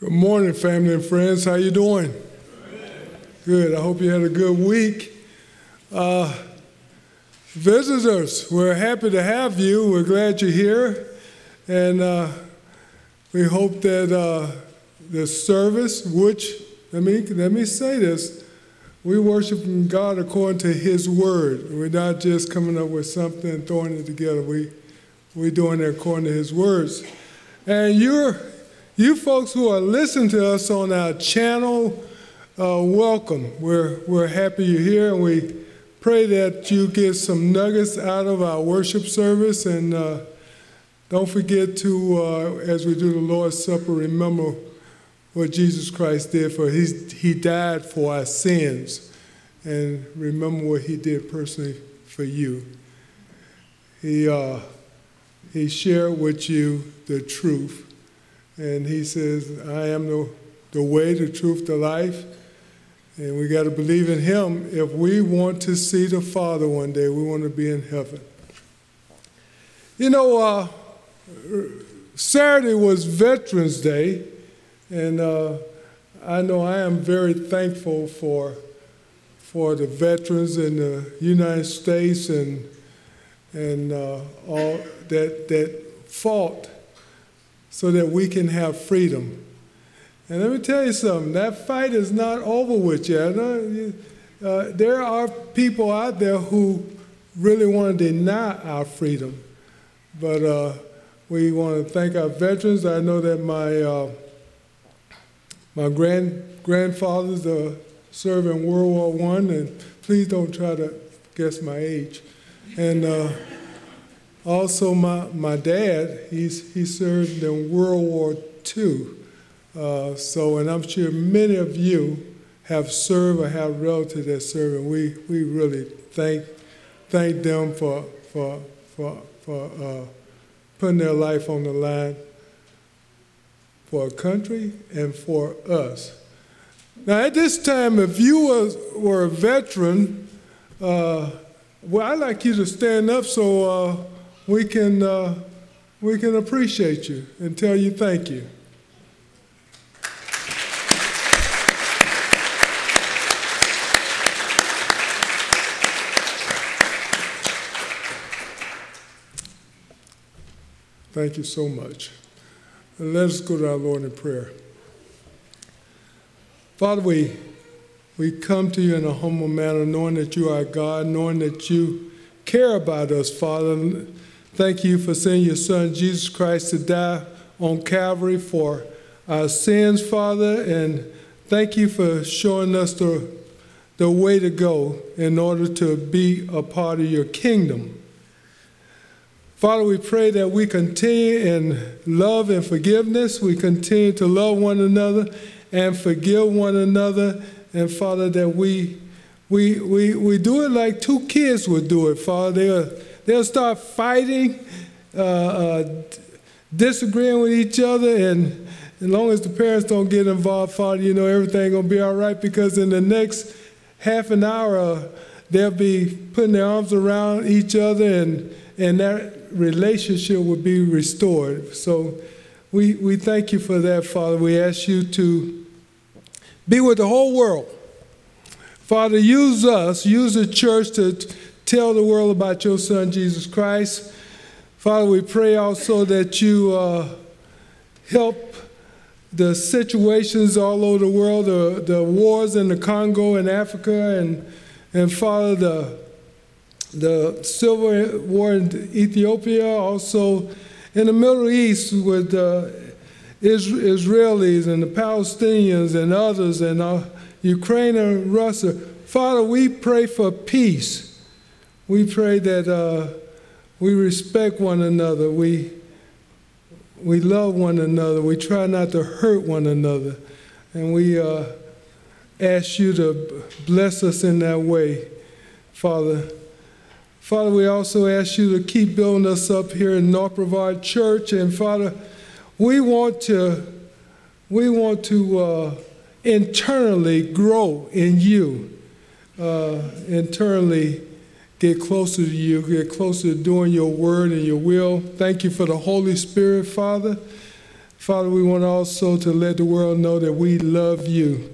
Good morning, family and friends. How you doing? Good. I hope you had a good week. Uh, visitors, we're happy to have you. We're glad you're here, and uh, we hope that uh, the service, which let me let me say this, we worship God according to His Word. We're not just coming up with something and throwing it together. We we're doing it according to His words, and you're you folks who are listening to us on our channel, uh, welcome. We're, we're happy you're here, and we pray that you get some nuggets out of our worship service. And uh, don't forget to, uh, as we do the Lord's Supper, remember what Jesus Christ did for He, he died for our sins. And remember what He did personally for you. He, uh, he shared with you the truth and he says, I am the, the way, the truth, the life. And we got to believe in him if we want to see the Father one day. We want to be in heaven. You know, uh, Saturday was Veterans Day, and uh, I know I am very thankful for, for the veterans in the United States and, and uh, all that, that fought so that we can have freedom. And let me tell you something that fight is not over with yet. Uh, there are people out there who really want to deny our freedom. But uh, we want to thank our veterans. I know that my, uh, my grand, grandfathers uh, served in World War I, and please don't try to guess my age. And uh, also, my, my dad, he's, he served in World War II. Uh, so, and I'm sure many of you have served or have relatives that serve, and we, we really thank, thank them for, for, for, for uh, putting their life on the line for a country and for us. Now, at this time, if you was, were a veteran, uh, well, I'd like you to stand up so uh, we can, uh, we can appreciate you and tell you thank you. Thank you so much. And let us go to our Lord in prayer. Father, we, we come to you in a humble manner, knowing that you are God, knowing that you care about us, Father. Thank you for sending your Son, Jesus Christ, to die on Calvary for our sins, Father, and thank you for showing us the, the way to go in order to be a part of your kingdom. Father, we pray that we continue in love and forgiveness. We continue to love one another and forgive one another. And Father, that we, we, we, we do it like two kids would do it, Father. They'll, they'll start fighting, uh, uh, disagreeing with each other, and as long as the parents don't get involved, Father, you know everything gonna be all right because in the next half an hour, they'll be putting their arms around each other, and and that relationship will be restored. So. We, we thank you for that, Father. We ask you to be with the whole world. Father, use us, use the church to tell the world about your Son, Jesus Christ. Father, we pray also that you uh, help the situations all over the world, the, the wars in the Congo and Africa, and, and Father, the, the civil war in Ethiopia, also in the Middle East with the Israelis and the Palestinians and others, and uh, Ukraine and Russia. Father, we pray for peace. We pray that uh, we respect one another. We, we love one another. We try not to hurt one another. And we uh, ask you to bless us in that way, Father. Father, we also ask you to keep building us up here in North Brevard Church. And Father, we want to, we want to uh, internally grow in you, uh, internally get closer to you, get closer to doing your word and your will. Thank you for the Holy Spirit, Father. Father, we want also to let the world know that we love you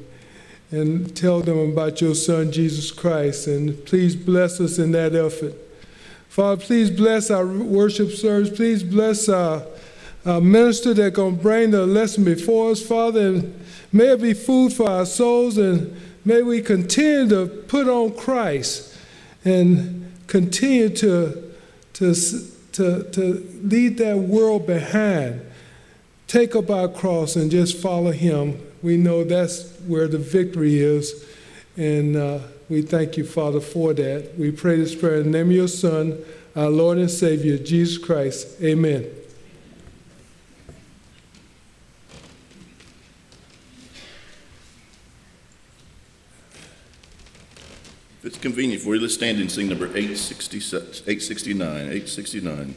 and tell them about your Son, Jesus Christ. And please bless us in that effort. Father, please bless our worship service. Please bless our, our minister that's going to bring the lesson before us, Father. And may it be food for our souls. And may we continue to put on Christ and continue to, to, to, to lead that world behind. Take up our cross and just follow Him. We know that's where the victory is. And uh, we thank you, Father, for that. We pray this prayer in the name of your Son, our Lord and Savior, Jesus Christ. Amen. If it's convenient for you, let's stand and sing number 866 869. 869.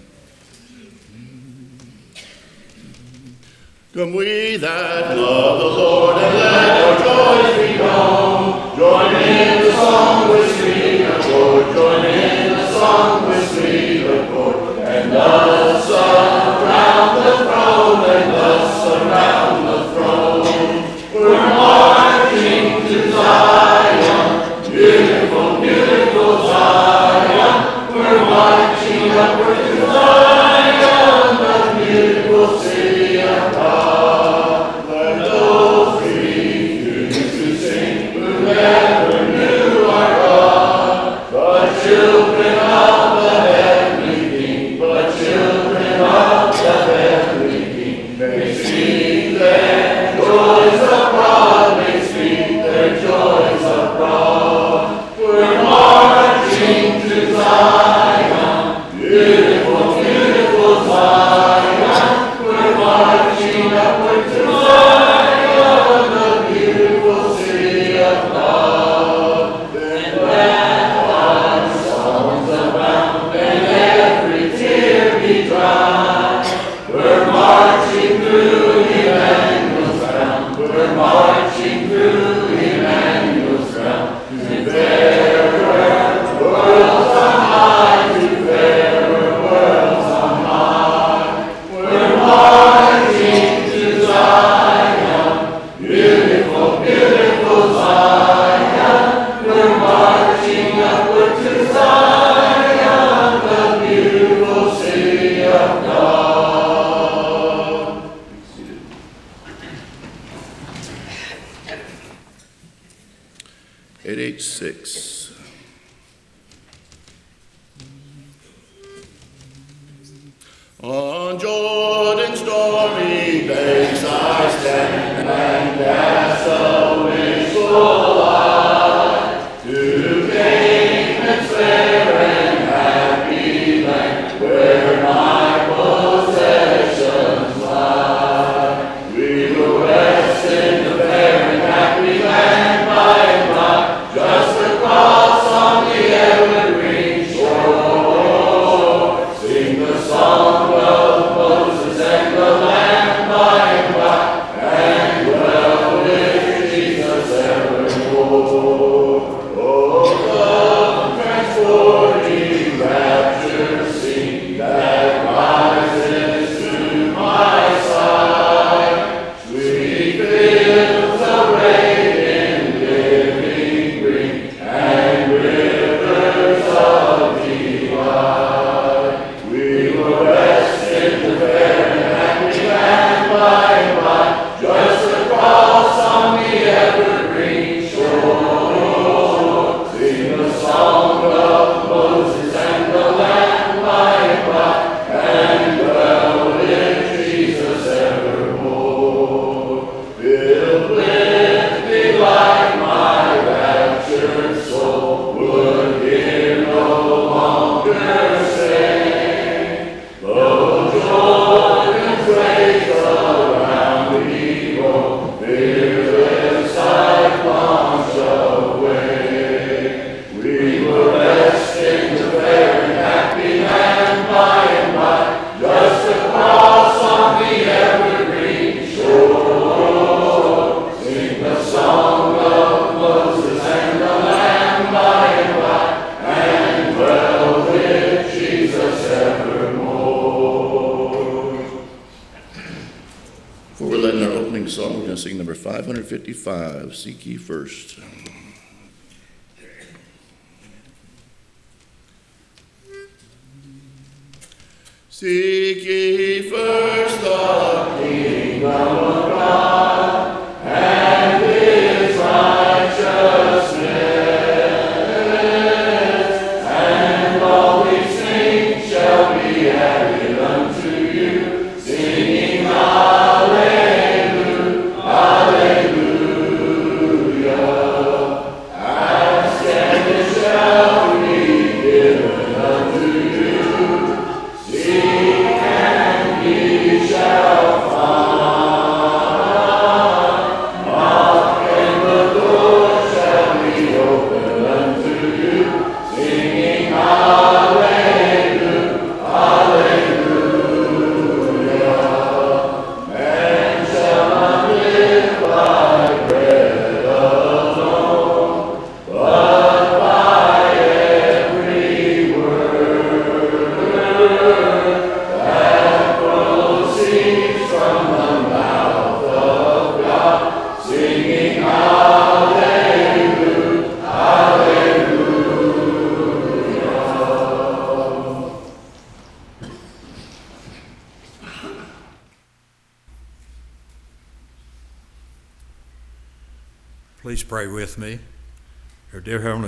Come we that love the Lord and let our joys be known. Join in the song with sweet accord. Join in the song with sweet accord. And thus song, we're going to sing number 555, Seek Ye First. Seek ye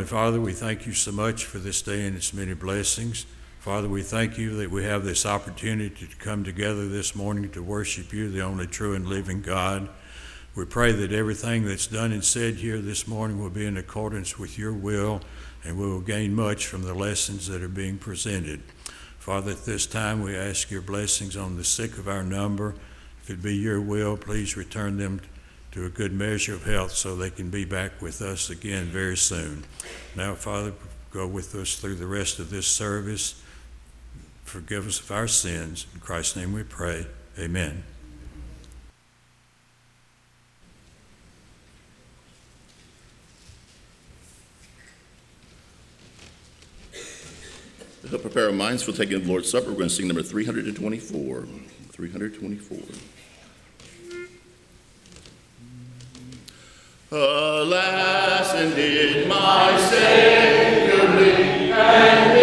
Heavenly Father, we thank you so much for this day and its many blessings. Father, we thank you that we have this opportunity to come together this morning to worship you, the only true and living God. We pray that everything that's done and said here this morning will be in accordance with your will, and we will gain much from the lessons that are being presented. Father, at this time, we ask your blessings on the sick of our number. If it be your will, please return them to a good measure of health so they can be back with us again very soon. Now, Father, go with us through the rest of this service. Forgive us of our sins. In Christ's name we pray. Amen. To prepare our minds for taking the Lord's Supper, we're going to sing number 324. 324. Alas, indeed, my Savior lived,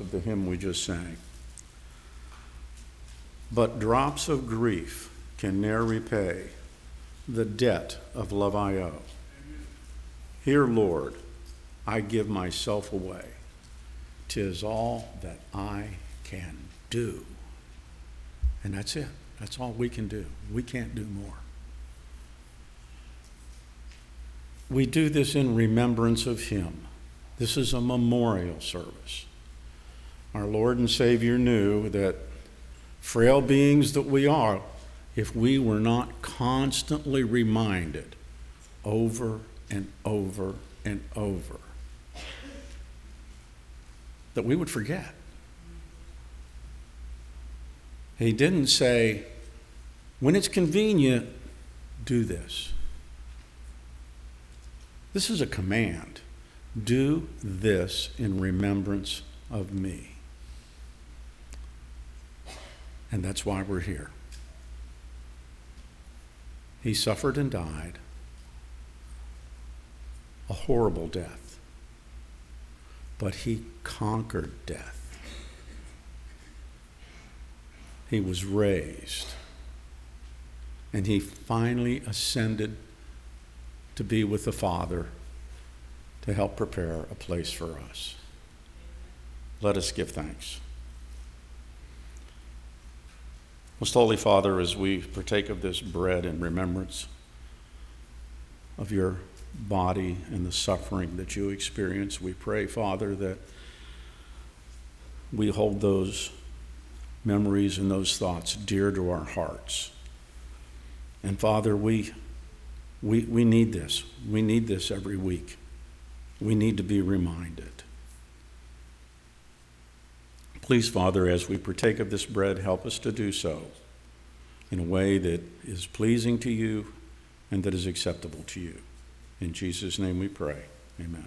of the hymn we just sang. But drops of grief can ne'er repay the debt of love I owe. Here, Lord, I give myself away. Tis all that I can do. And that's it. That's all we can do. We can't do more. We do this in remembrance of Him. This is a memorial service. Our Lord and Savior knew that frail beings that we are, if we were not constantly reminded over and over and over, that we would forget. He didn't say, when it's convenient, do this. This is a command. Do this in remembrance of me. And that's why we're here. He suffered and died a horrible death, but he conquered death. He was raised, and he finally ascended to be with the Father to help prepare a place for us. Let us give thanks. Most Holy Father, as we partake of this bread in remembrance of your body and the suffering that you experience, we pray, Father, that we hold those memories and those thoughts dear to our hearts. And Father, we, we, we need this. We need this every week. We need to be reminded. Please, Father, as we partake of this bread, help us to do so in a way that is pleasing to you and that is acceptable to you. In Jesus' name we pray. Amen.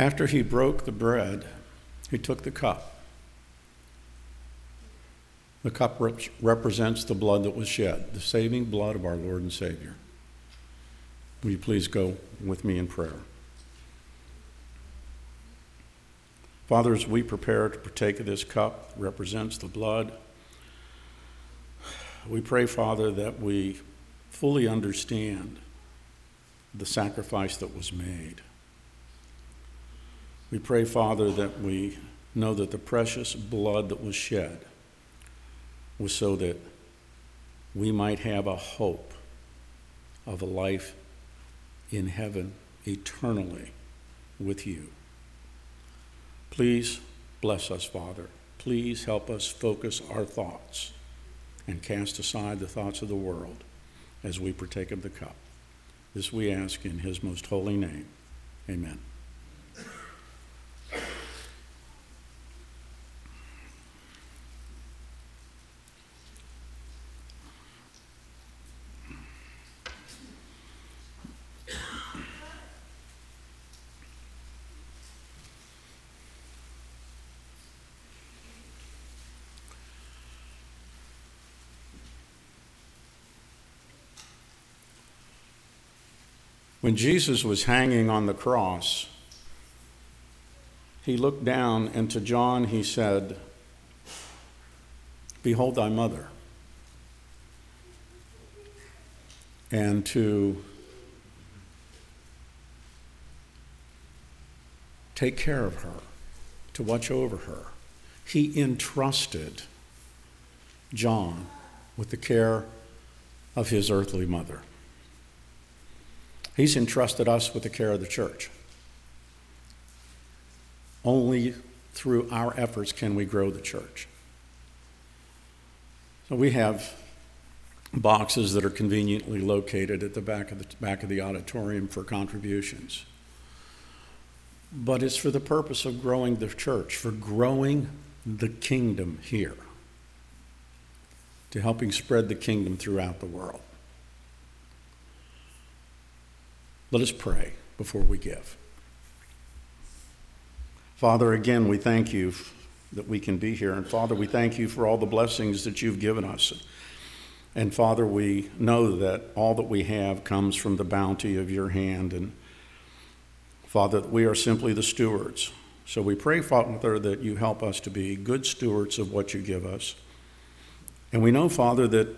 After he broke the bread, he took the cup. The cup rep- represents the blood that was shed, the saving blood of our Lord and Savior. Will you please go with me in prayer? Father, as we prepare to partake of this cup, represents the blood. We pray, Father, that we fully understand the sacrifice that was made. We pray, Father, that we know that the precious blood that was shed was so that we might have a hope of a life in heaven eternally with you. Please bless us, Father. Please help us focus our thoughts and cast aside the thoughts of the world as we partake of the cup. This we ask in his most holy name. Amen. When Jesus was hanging on the cross, he looked down, and to John he said, Behold thy mother. And to take care of her, to watch over her. He entrusted John with the care of his earthly mother. He's entrusted us with the care of the church. Only through our efforts can we grow the church. So we have boxes that are conveniently located at the back of the back of the auditorium for contributions. But it's for the purpose of growing the church, for growing the kingdom here, to helping spread the kingdom throughout the world. Let us pray before we give. Father, again, we thank you that we can be here. And Father, we thank you for all the blessings that you've given us. And Father, we know that all that we have comes from the bounty of your hand. And Father, we are simply the stewards. So we pray, Father, that you help us to be good stewards of what you give us. And we know, Father, that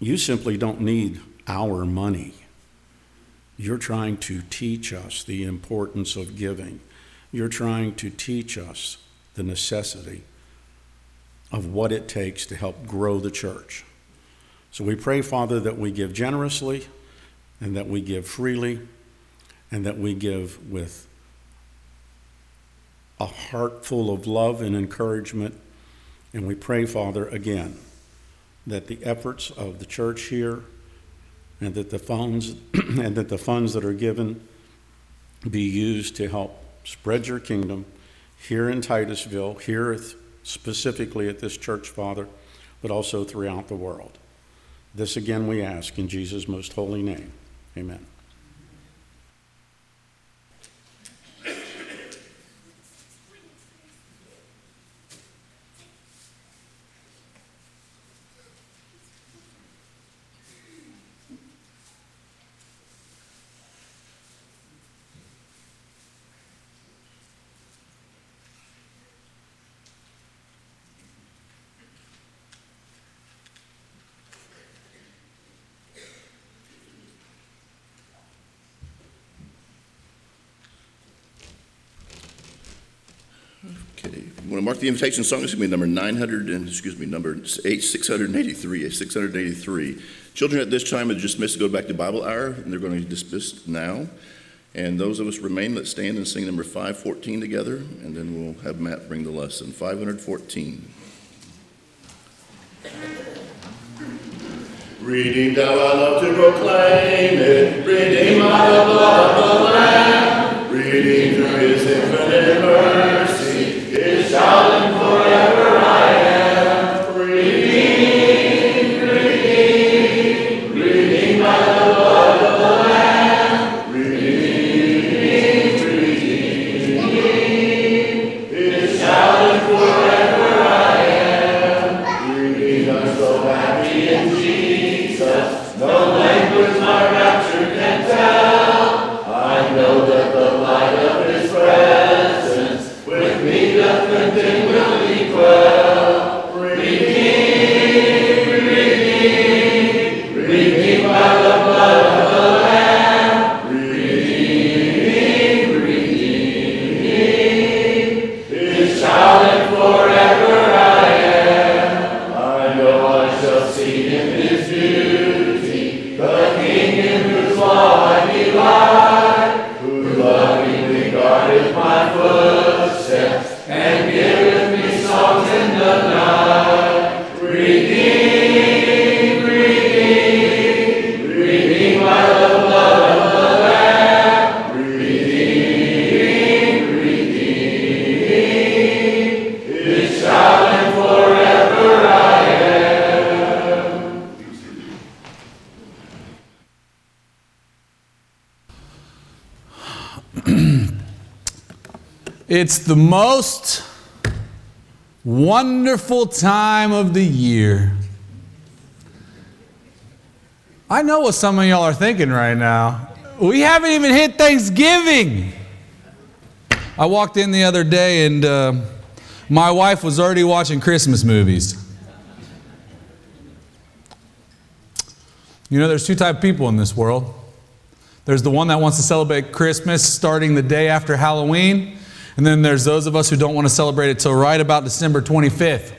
you simply don't need our money. You're trying to teach us the importance of giving. You're trying to teach us the necessity of what it takes to help grow the church. So we pray, Father, that we give generously and that we give freely and that we give with a heart full of love and encouragement. And we pray, Father, again, that the efforts of the church here and that the funds and that the funds that are given be used to help spread your kingdom here in Titusville, here specifically at this church, Father, but also throughout the world. This again we ask in Jesus' most holy name. Amen. Okay, I'm going to mark the invitation song. It's going to be number 900, and, excuse me, number eight, 683, 683. Children at this time are dismissed to go back to Bible hour, and they're going to dismiss now. And those of us remain, let's stand and sing number 514 together, and then we'll have Matt bring the lesson. 514. Redeemed, thou I love to proclaim it. Redeemed by the blood of the Lamb. Redeemed through his infinite mercy. His child It's the most wonderful time of the year. I know what some of y'all are thinking right now. We haven't even hit Thanksgiving. I walked in the other day and uh, my wife was already watching Christmas movies. You know, there's two type of people in this world. There's the one that wants to celebrate Christmas starting the day after Halloween, and then there's those of us who don't want to celebrate it till right about December 25th.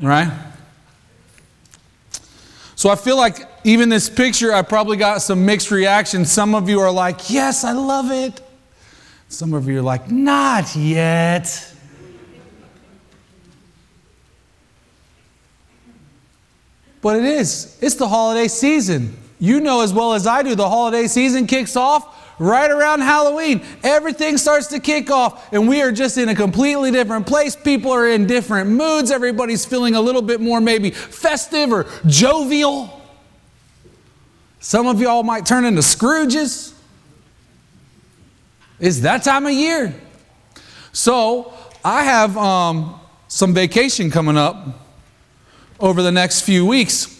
Right? So I feel like even this picture, I probably got some mixed reactions. Some of you are like, yes, I love it. Some of you are like, not yet. But it is. It's the holiday season. You know as well as I do, the holiday season kicks off right around Halloween. Everything starts to kick off, and we are just in a completely different place. People are in different moods. Everybody's feeling a little bit more maybe festive or jovial. Some of y'all might turn into Scrooges. It's that time of year. So I have um, some vacation coming up over the next few weeks.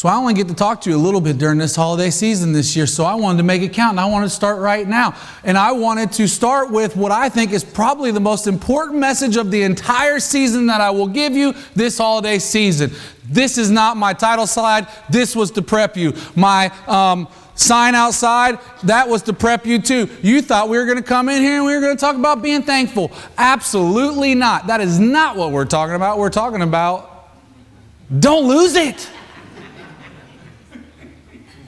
So I only get to talk to you a little bit during this holiday season this year. So I wanted to make it count and I wanted to start right now. And I wanted to start with what I think is probably the most important message of the entire season that I will give you this holiday season. This is not my title slide. This was to prep you. My um, sign outside, that was to prep you too. You thought we were going to come in here and we were going to talk about being thankful. Absolutely not. That is not what we're talking about. We're talking about don't lose it.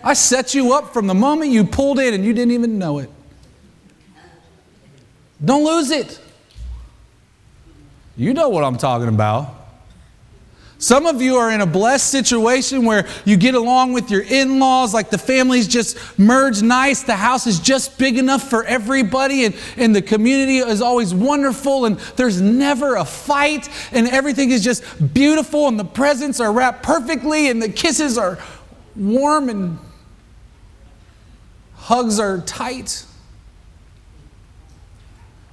I set you up from the moment you pulled in and you didn't even know it. Don't lose it. You know what I'm talking about. Some of you are in a blessed situation where you get along with your in laws, like the family's just merge nice, the house is just big enough for everybody, and, and the community is always wonderful, and there's never a fight, and everything is just beautiful, and the presents are wrapped perfectly, and the kisses are warm, and hugs are tight.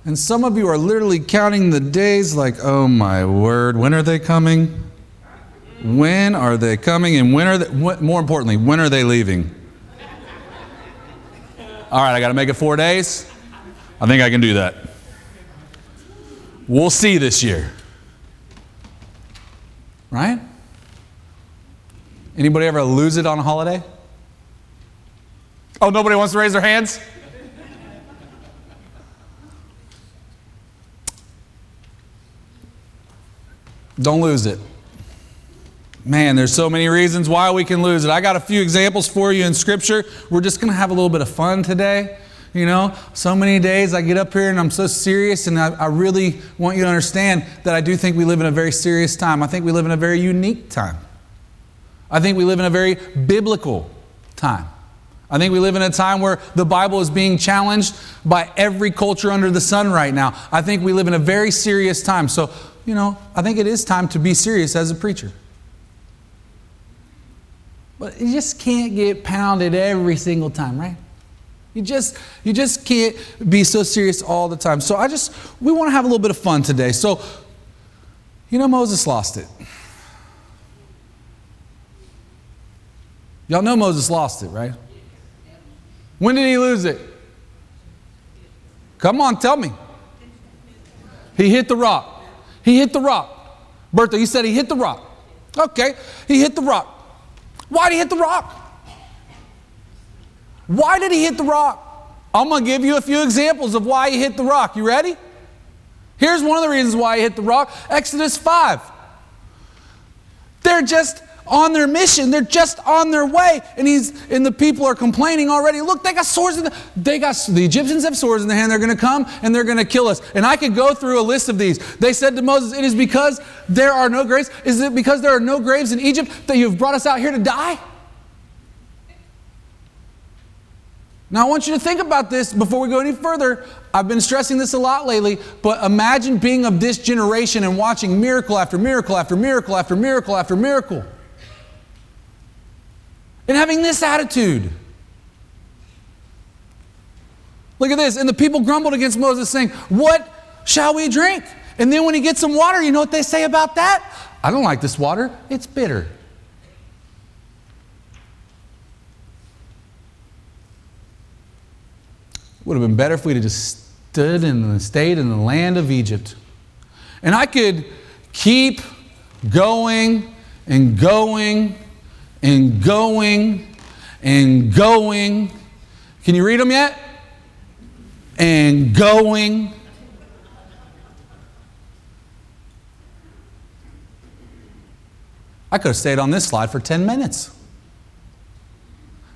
And some of you are literally counting the days like, oh my word, when are they coming? When are they coming? And when are they, more importantly, when are they leaving? All right, I got to make it four days. I think I can do that. We'll see this year. Right? Anybody ever lose it on a holiday? Oh, nobody wants to raise their hands? Don't lose it. Man, there's so many reasons why we can lose it. I got a few examples for you in Scripture. We're just going to have a little bit of fun today. You know, so many days I get up here and I'm so serious, and I, I, really want you to understand that I do think we live in a very serious time. I think we live in a very unique time. I think we live in a very biblical time. I think we live in a time where the Bible is being challenged by every culture under the sun right now. I think we live in a very serious time. So, you know, I think it is time to be serious as a preacher. But you just can't get pounded every single time, right? You just you just can't be so serious all the time. So I just we want to have a little bit of fun today. So you know Moses lost it. Y'all know Moses lost it, right? When did he lose it? Come on, tell me. He hit the rock. He hit the rock. Bertha, you said he hit the rock. Okay, he hit the rock. Why did he hit the rock? Why did he hit the rock? I'm going to give you a few examples of why he hit the rock. You ready? Here's one of the reasons why he hit the rock Exodus 5. They're just on their mission. They're just on their way. And he's and the people are complaining already. Look, they got swords in the they got the Egyptians have swords in their hand. They're going to come and they're going to kill us. And I could go through a list of these. They said to Moses, "It is because there are no graves. Is it because there are no graves in Egypt that you've brought us out here to die?" Now, I want you to think about this before we go any further. I've been stressing this a lot lately, but imagine being of this generation and watching miracle after miracle after miracle after miracle after miracle and having this attitude. Look at this. And the people grumbled against Moses, saying, What shall we drink? And then when he gets some water, you know what they say about that? I don't like this water. It's bitter. Would have been better if we'd have just stood and stayed in the land of Egypt. And I could keep going and going and going and going. Can you read them yet? And going. I could have stayed on this slide for 10 minutes.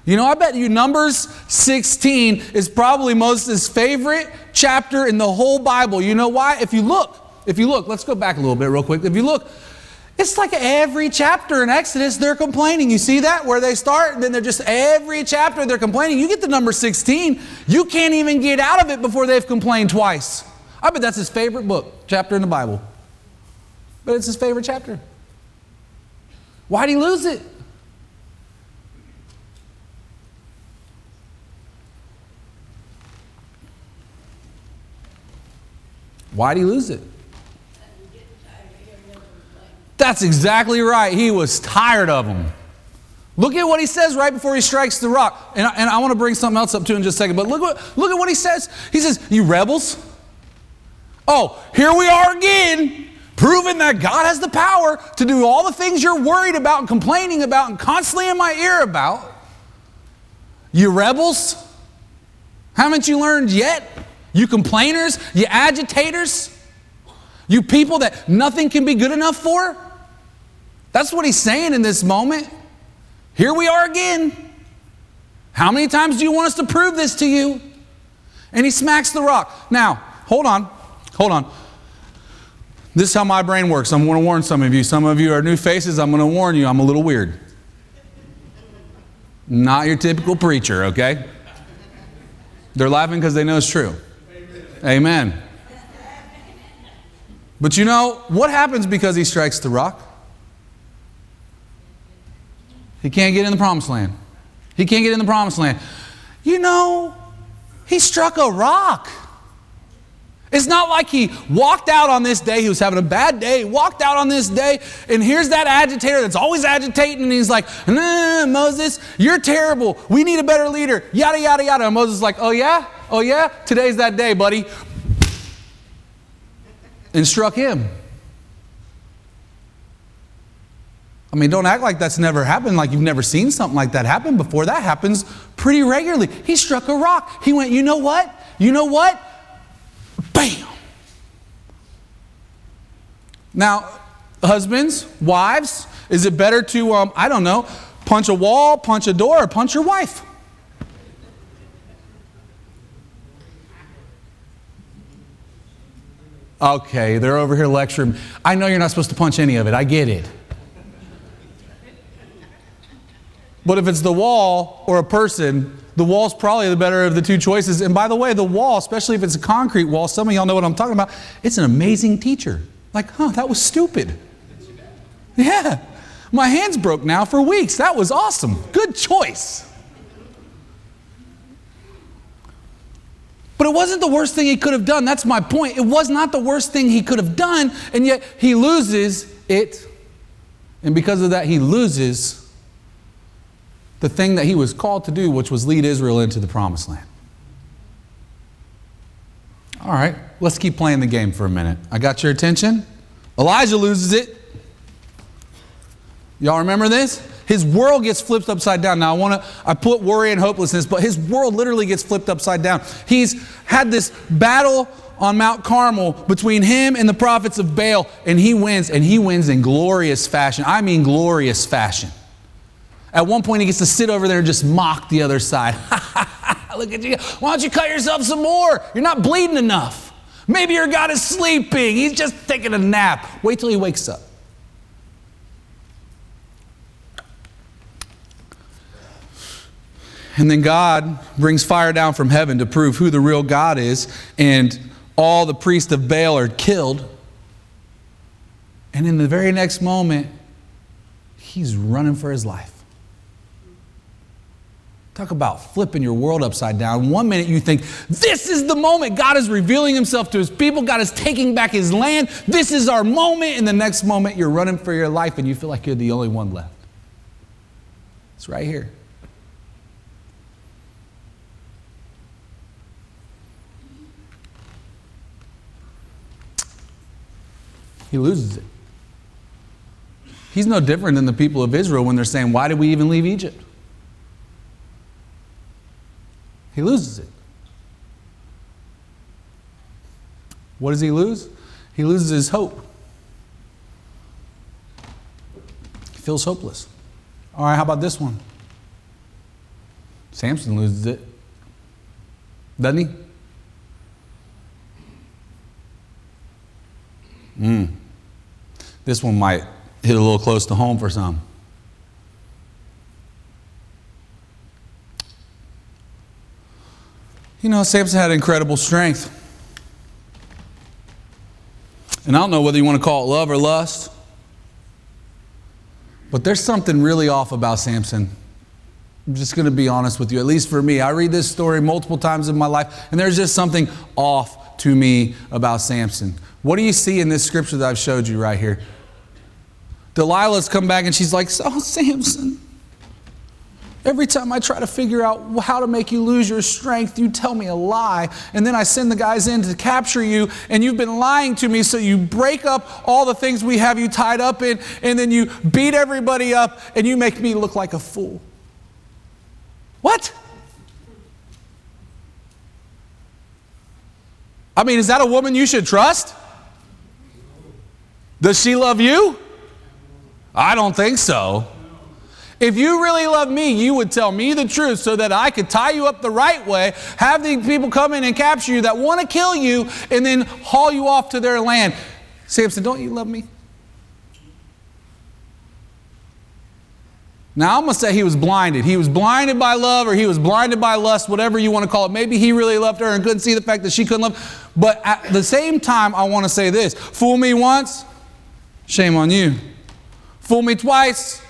You know, I bet you Numbers 16 is probably Moses' favorite chapter in the whole Bible. You know why? If you look, if you look, let's go back a little bit real quick. If you look, it's like every chapter in Exodus, they're complaining. You see that? Where they start, then they're just every chapter they're complaining. You get to number 16, you can't even get out of it before they've complained twice. I bet that's his favorite book, chapter in the Bible. But it's his favorite chapter. Why'd he lose it? Why'd he lose it? That's exactly right. He was tired of them. Look at what he says right before he strikes the rock. And I, and I want to bring something else up too in just a second. But look, look at what he says. He says, You rebels. Oh, here we are again, proving that God has the power to do all the things you're worried about and complaining about and constantly in my ear about. You rebels. Haven't you learned yet? You complainers, you agitators, you people that nothing can be good enough for. That's what he's saying in this moment. Here we are again. How many times do you want us to prove this to you? And he smacks the rock. Now, hold on, hold on. This is how my brain works. I'm going to warn some of you. Some of you are new faces. I'm going to warn you, I'm a little weird. Not your typical preacher, okay? They're laughing because they know it's true. Amen. But you know, what happens because he strikes the rock? He can't get in the promised land. He can't get in the promised land. You know, he struck a rock. It's not like he walked out on this day, he was having a bad day, walked out on this day, and here's that agitator that's always agitating, and he's like, nah, Moses, you're terrible. We need a better leader. Yada, yada, yada. And Moses is like, oh yeah? Oh yeah? Today's that day, buddy. And struck him. I mean, don't act like that's never happened, like you've never seen something like that happen before. That happens pretty regularly. He struck a rock. He went, you know what? You know what? Bam! Now, husbands, wives, is it better to, um, I don't know, punch a wall, punch a door, or punch your wife? Okay, they're over here lecturing. I know you're not supposed to punch any of it. I get it. But if it's the wall or a person, the wall's probably the better of the two choices. And by the way, the wall, especially if it's a concrete wall, some of y'all know what I'm talking about, it's an amazing teacher. Like, huh, that was stupid. Yeah. My hand's broke now for weeks. That was awesome. Good choice. But it wasn't the worst thing he could have done. That's my point. It was not the worst thing he could have done, and yet he loses it. And because of that, he loses the thing that he was called to do, which was lead Israel into the promised land. All right, let's keep playing the game for a minute. I got your attention? Elijah loses it. Y'all remember this? His world gets flipped upside down. Now I want to I put worry and hopelessness, but his world literally gets flipped upside down. He's had this battle on Mount Carmel between him and the prophets of Baal, and he wins, and he wins in glorious fashion. I mean glorious fashion. At one point, he gets to sit over there and just mock the other side. Look at you. Why don't you cut yourself some more? You're not bleeding enough. Maybe your God is sleeping. He's just taking a nap. Wait till he wakes up. And then God brings fire down from heaven to prove who the real God is, and all the priests of Baal are killed. And in the very next moment, he's running for his life. Talk about flipping your world upside down. One minute you think, this is the moment. God is revealing himself to his people. God is taking back his land. This is our moment. And the next moment you're running for your life and you feel like you're the only one left. It's right here. He loses it. He's no different than the people of Israel when they're saying, Why did we even leave Egypt? He loses it. What does he lose? He loses his hope. He feels hopeless. All right, how about this one? Samson loses it. Doesn't he? Mm. This one might hit a little close to home for some. You know, Samson had incredible strength. And I don't know whether you want to call it love or lust, but there's something really off about Samson. I'm just going to be honest with you, at least for me. I read this story multiple times in my life, and there's just something off to me about Samson. What do you see in this scripture that I've showed you right here? Delilah's come back and she's like, Oh, Samson, every time I try to figure out how to make you lose your strength, you tell me a lie. And then I send the guys in to capture you, and you've been lying to me, so you break up all the things we have you tied up in, and then you beat everybody up, and you make me look like a fool. What? I mean, is that a woman you should trust? Does she love you? I don't think so. If you really love me, you would tell me the truth so that I could tie you up the right way, have the people come in and capture you that want to kill you, and then haul you off to their land. Samson, don't you love me? Now, I'm going to say he was blinded. He was blinded by love or he was blinded by lust, whatever you want to call it. Maybe he really loved her and couldn't see the fact that she couldn't love. But at the same time, I want to say this fool me once, shame on you. Fool me twice,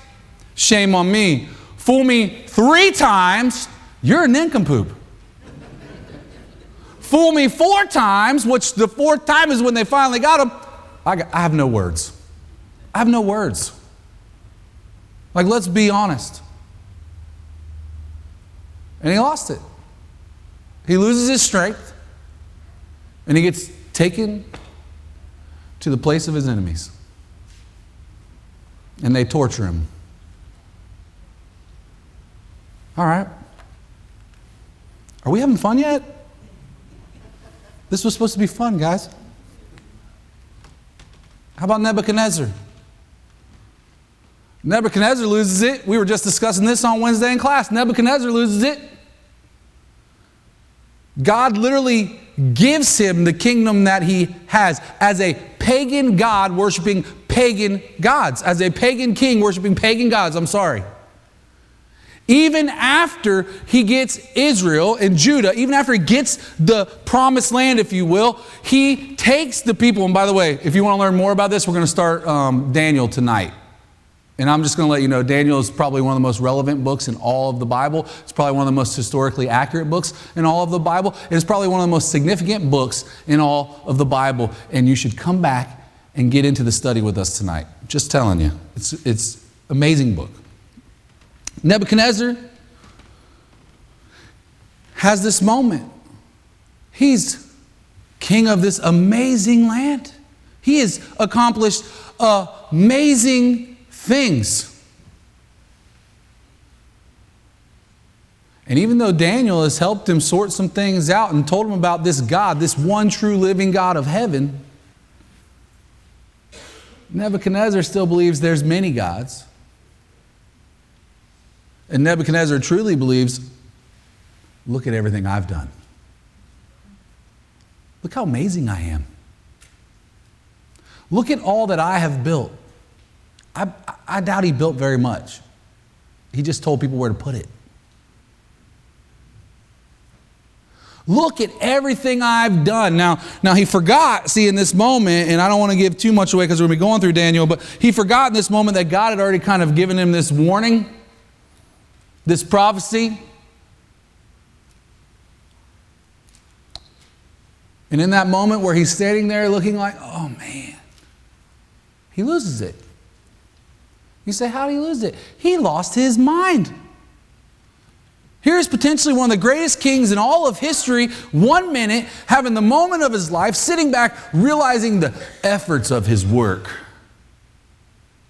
shame on me. Fool me three times, you're a nincompoop. Fool me four times, which the fourth time is when they finally got him, I, got, I have no words. I have no words. Like, let's be honest. And he lost it. He loses his strength, and he gets taken to the place of his enemies. And they torture him. All right. Are we having fun yet? This was supposed to be fun, guys. How about Nebuchadnezzar? Nebuchadnezzar loses it. We were just discussing this on Wednesday in class. Nebuchadnezzar loses it. God literally gives him the kingdom that he has as a pagan God worshiping pagan gods, as a pagan king worshiping pagan gods. I'm sorry. Even after he gets Israel and Judah, even after he gets the promised land, if you will, he takes the people. And by the way, if you want to learn more about this, we're going to start um, Daniel tonight. And I'm just going to let you know Daniel is probably one of the most relevant books in all of the Bible. It's probably one of the most historically accurate books in all of the Bible. It's probably one of the most significant books in all of the Bible. And you should come back and get into the study with us tonight. Just telling you. It's it's amazing book. Nebuchadnezzar has this moment. He's king of this amazing land. He has accomplished amazing things. And even though Daniel has helped him sort some things out and told him about this God, this one true living God of heaven, Nebuchadnezzar still believes there's many gods. And Nebuchadnezzar truly believes look at everything I've done. Look how amazing I am. Look at all that I have built. I, I doubt he built very much. He just told people where to put it. Look at everything I've done. Now, now he forgot, see, in this moment, and I don't want to give too much away because we're going to be going through Daniel, but he forgot in this moment that God had already kind of given him this warning, this prophecy. And in that moment where he's standing there looking like, oh man, he loses it. You say, how did he lose it? He lost his mind. Here's potentially one of the greatest kings in all of history, one minute, having the moment of his life, sitting back, realizing the efforts of his work.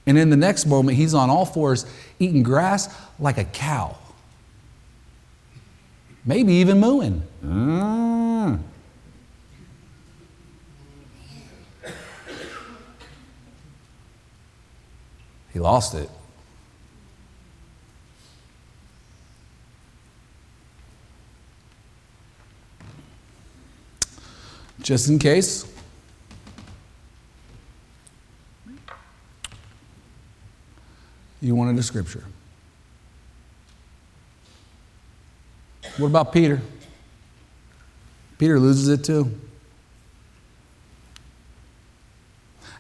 And in the next moment, he's on all fours, eating grass like a cow. Maybe even mooing. Mm. He lost it. Just in case. You wanted a scripture. What about Peter? Peter loses it too.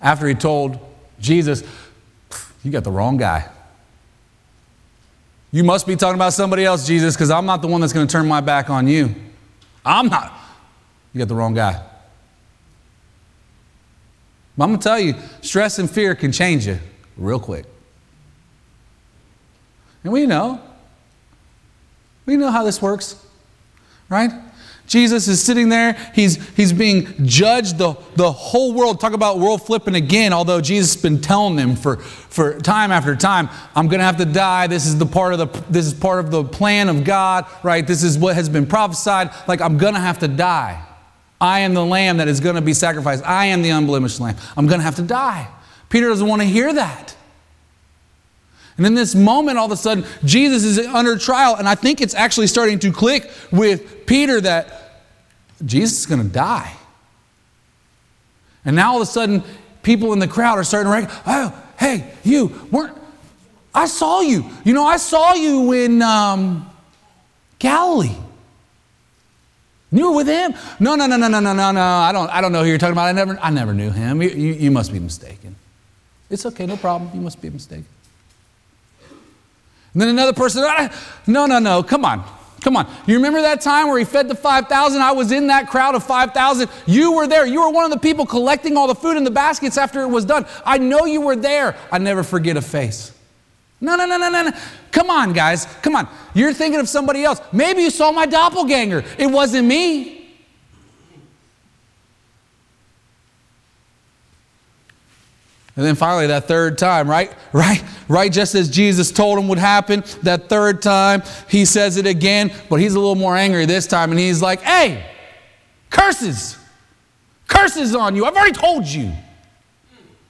After he told Jesus, You got the wrong guy. You must be talking about somebody else, Jesus, because I'm not the one that's going to turn my back on you. I'm not. You got the wrong guy. But I'm going to tell you, stress and fear can change you real quick. And we know. We know how this works, right? Jesus is sitting there. He's, he's being judged. The, the whole world, talk about world flipping again, although Jesus has been telling them for, for time after time, I'm going to have to die. This is, the part of the, this is part of the plan of God, right? This is what has been prophesied. Like, I'm going to have to die. I am the lamb that is going to be sacrificed. I am the unblemished lamb. I'm going to have to die. Peter doesn't want to hear that. And in this moment, all of a sudden, Jesus is under trial, and I think it's actually starting to click with Peter that Jesus is going to die. And now all of a sudden, people in the crowd are starting to rank, oh, hey, you weren't, I saw you. You know, I saw you in um, Galilee. You were with him? No, no, no, no, no, no, no, no. I don't, I don't know who you're talking about. I never, I never knew him. You, you, you must be mistaken. It's okay, no problem. You must be mistaken. And then another person, ah, no, no, no, come on. Come on. You remember that time where he fed the 5,000? I was in that crowd of 5,000. You were there. You were one of the people collecting all the food in the baskets after it was done. I know you were there. I never forget a face. No, no, no, no, no, no. Come on, guys. Come on. You're thinking of somebody else. Maybe you saw my doppelganger. It wasn't me. And then finally, that third time, right? Right? Right? Just as Jesus told him would happen, that third time, he says it again, but he's a little more angry this time, and he's like, hey, curses! Curses on you. I've already told you.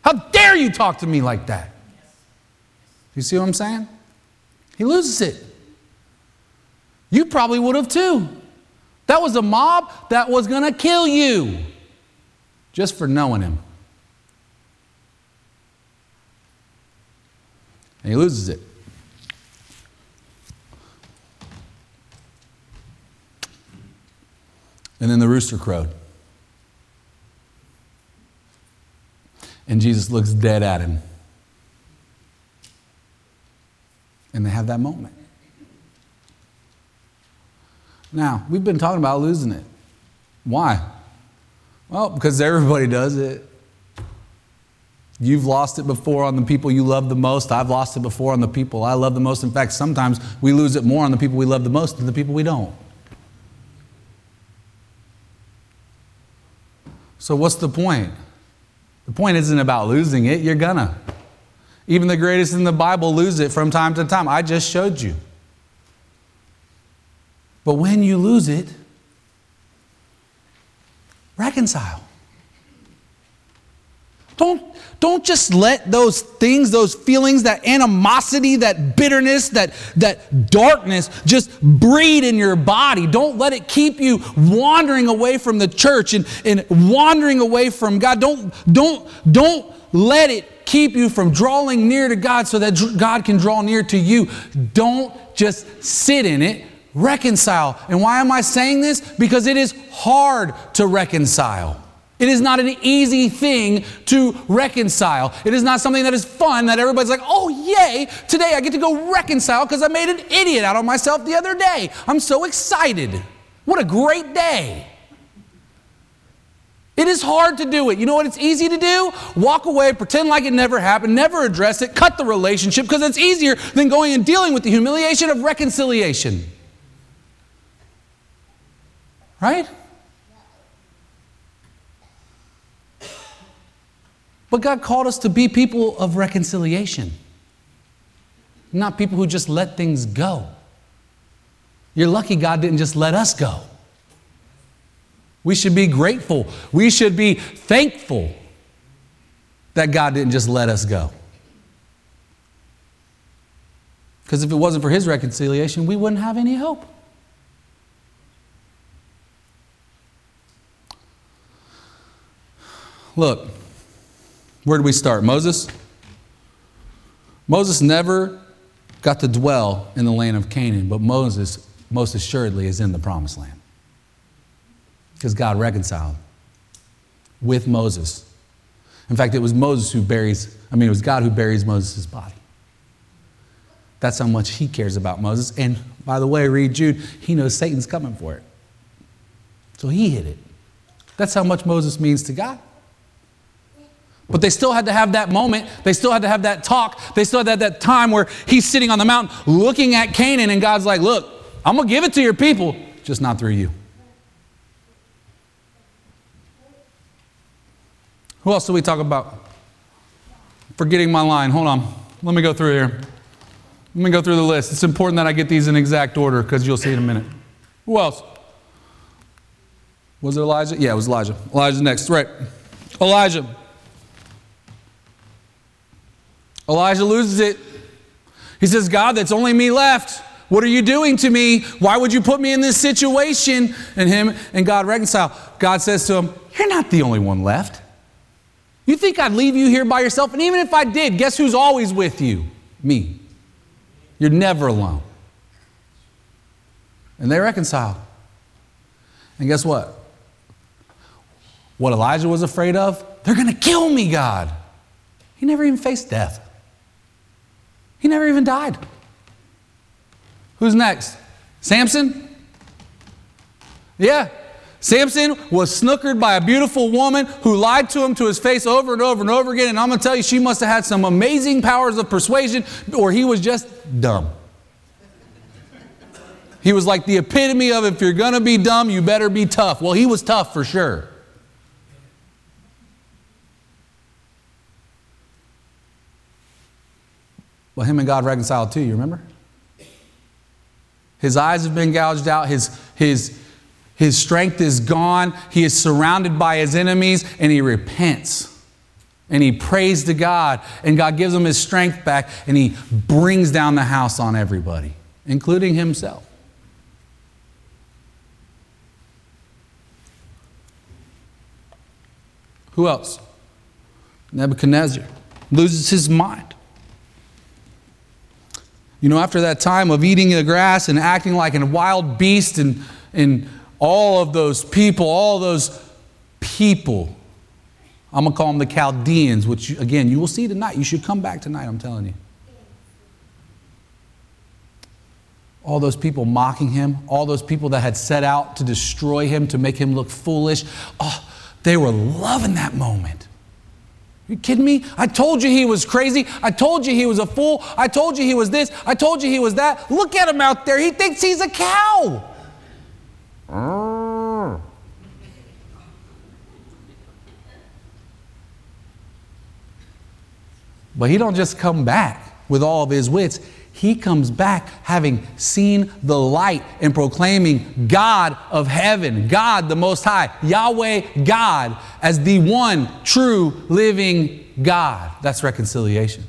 How dare you talk to me like that? You see what I'm saying? He loses it. You probably would have too. That was a mob that was going to kill you just for knowing him. And he loses it. And then the rooster crowed. And Jesus looks dead at him. And they have that moment. Now, we've been talking about losing it. Why? Well, because everybody does it. You've lost it before on the people you love the most. I've lost it before on the people I love the most. In fact, sometimes we lose it more on the people we love the most than the people we don't. So, what's the point? The point isn't about losing it, you're gonna. Even the greatest in the Bible lose it from time to time. I just showed you. But when you lose it, reconcile. Don't, don't just let those things, those feelings, that animosity, that bitterness, that, that darkness just breed in your body. Don't let it keep you wandering away from the church and, and wandering away from God. Don't, don't, don't let it keep you from drawing near to God so that God can draw near to you. Don't just sit in it, reconcile. And why am I saying this? Because it is hard to reconcile. It is not an easy thing to reconcile. It is not something that is fun that everybody's like, oh, yay, today I get to go reconcile because I made an idiot out of myself the other day. I'm so excited. What a great day. It is hard to do it. You know what it's easy to do? Walk away, pretend like it never happened, never address it, cut the relationship because it's easier than going and dealing with the humiliation of reconciliation. Right? But God called us to be people of reconciliation, not people who just let things go. You're lucky God didn't just let us go. We should be grateful. We should be thankful that God didn't just let us go. Because if it wasn't for His reconciliation, we wouldn't have any hope. Look, where do we start? Moses? Moses never got to dwell in the land of Canaan, but Moses most assuredly is in the promised land. Because God reconciled with Moses. In fact, it was Moses who buries, I mean, it was God who buries Moses' body. That's how much he cares about Moses. And by the way, read Jude, he knows Satan's coming for it. So he hid it. That's how much Moses means to God. But they still had to have that moment. They still had to have that talk. They still had to have that time where he's sitting on the mountain looking at Canaan, and God's like, Look, I'm going to give it to your people, just not through you. Who else do we talk about? Forgetting my line. Hold on. Let me go through here. Let me go through the list. It's important that I get these in exact order because you'll see in a minute. Who else? Was it Elijah? Yeah, it was Elijah. Elijah's next. Right. Elijah. Elijah loses it. He says, God, that's only me left. What are you doing to me? Why would you put me in this situation? And him and God reconcile. God says to him, You're not the only one left. You think I'd leave you here by yourself? And even if I did, guess who's always with you? Me. You're never alone. And they reconciled. And guess what? What Elijah was afraid of? They're going to kill me, God. He never even faced death. He never even died. Who's next? Samson? Yeah. Samson was snookered by a beautiful woman who lied to him to his face over and over and over again. And I'm going to tell you, she must have had some amazing powers of persuasion, or he was just dumb. He was like the epitome of if you're going to be dumb, you better be tough. Well, he was tough for sure. Well, him and God reconciled too, you remember? His eyes have been gouged out, his, his, his strength is gone, he is surrounded by his enemies, and he repents. And he prays to God, and God gives him his strength back, and he brings down the house on everybody, including himself. Who else? Nebuchadnezzar loses his mind. You know, after that time of eating the grass and acting like a wild beast, and, and all of those people, all those people, I'm going to call them the Chaldeans, which, again, you will see tonight. You should come back tonight, I'm telling you. All those people mocking him, all those people that had set out to destroy him, to make him look foolish. Oh, they were loving that moment. You kidding me? I told you he was crazy. I told you he was a fool. I told you he was this. I told you he was that. Look at him out there. He thinks he's a cow. But he don't just come back with all of his wits. He comes back having seen the light and proclaiming God of heaven, God the Most High, Yahweh God, as the one true living God. That's reconciliation.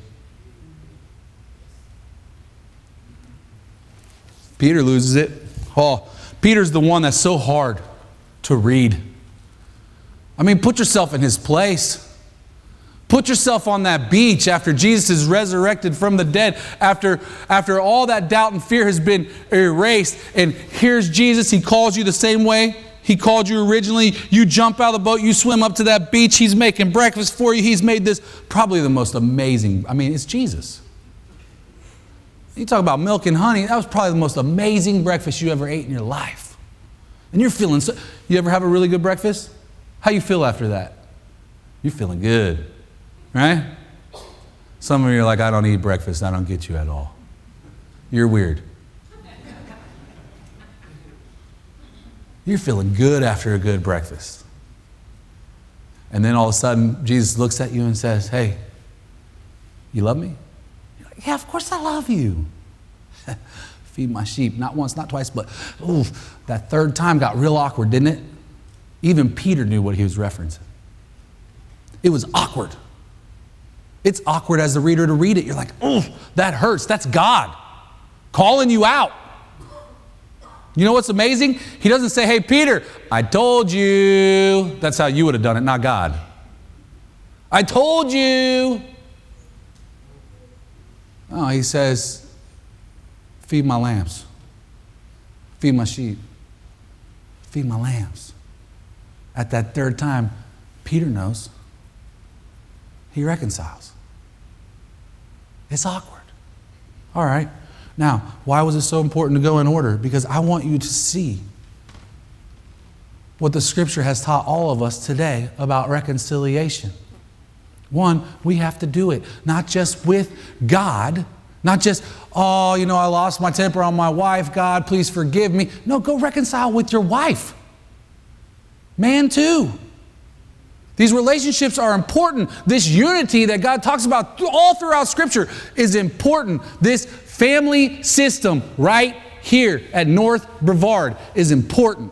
Peter loses it. Oh, Peter's the one that's so hard to read. I mean, put yourself in his place. Put yourself on that beach after Jesus is resurrected from the dead, after, after all that doubt and fear has been erased. And here's Jesus. He calls you the same way he called you originally. You jump out of the boat, you swim up to that beach. He's making breakfast for you. He's made this probably the most amazing. I mean, it's Jesus. You talk about milk and honey, that was probably the most amazing breakfast you ever ate in your life. And you're feeling so. You ever have a really good breakfast? How you feel after that? You're feeling good. Right? Some of you are like, I don't eat breakfast. I don't get you at all. You're weird. You're feeling good after a good breakfast. And then all of a sudden, Jesus looks at you and says, Hey, you love me? You're like, yeah, of course I love you. Feed my sheep. Not once, not twice, but ooh, that third time got real awkward, didn't it? Even Peter knew what he was referencing. It was awkward. It's awkward as the reader to read it. You're like, oh, that hurts. That's God calling you out. You know what's amazing? He doesn't say, hey, Peter, I told you. That's how you would have done it, not God. I told you. Oh, he says, feed my lambs, feed my sheep, feed my lambs. At that third time, Peter knows. He reconciles. It's awkward. All right. Now, why was it so important to go in order? Because I want you to see what the scripture has taught all of us today about reconciliation. One, we have to do it, not just with God, not just, oh, you know, I lost my temper on my wife. God, please forgive me. No, go reconcile with your wife. Man, too. These relationships are important. This unity that God talks about all throughout Scripture is important. This family system right here at North Brevard is important.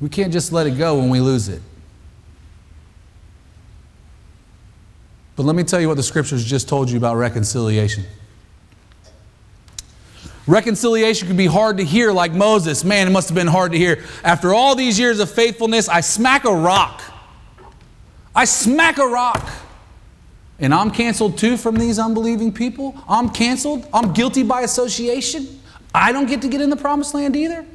We can't just let it go when we lose it. But let me tell you what the scriptures just told you about reconciliation. Reconciliation can be hard to hear, like Moses. Man, it must have been hard to hear. After all these years of faithfulness, I smack a rock. I smack a rock. And I'm canceled too from these unbelieving people. I'm canceled. I'm guilty by association. I don't get to get in the promised land either.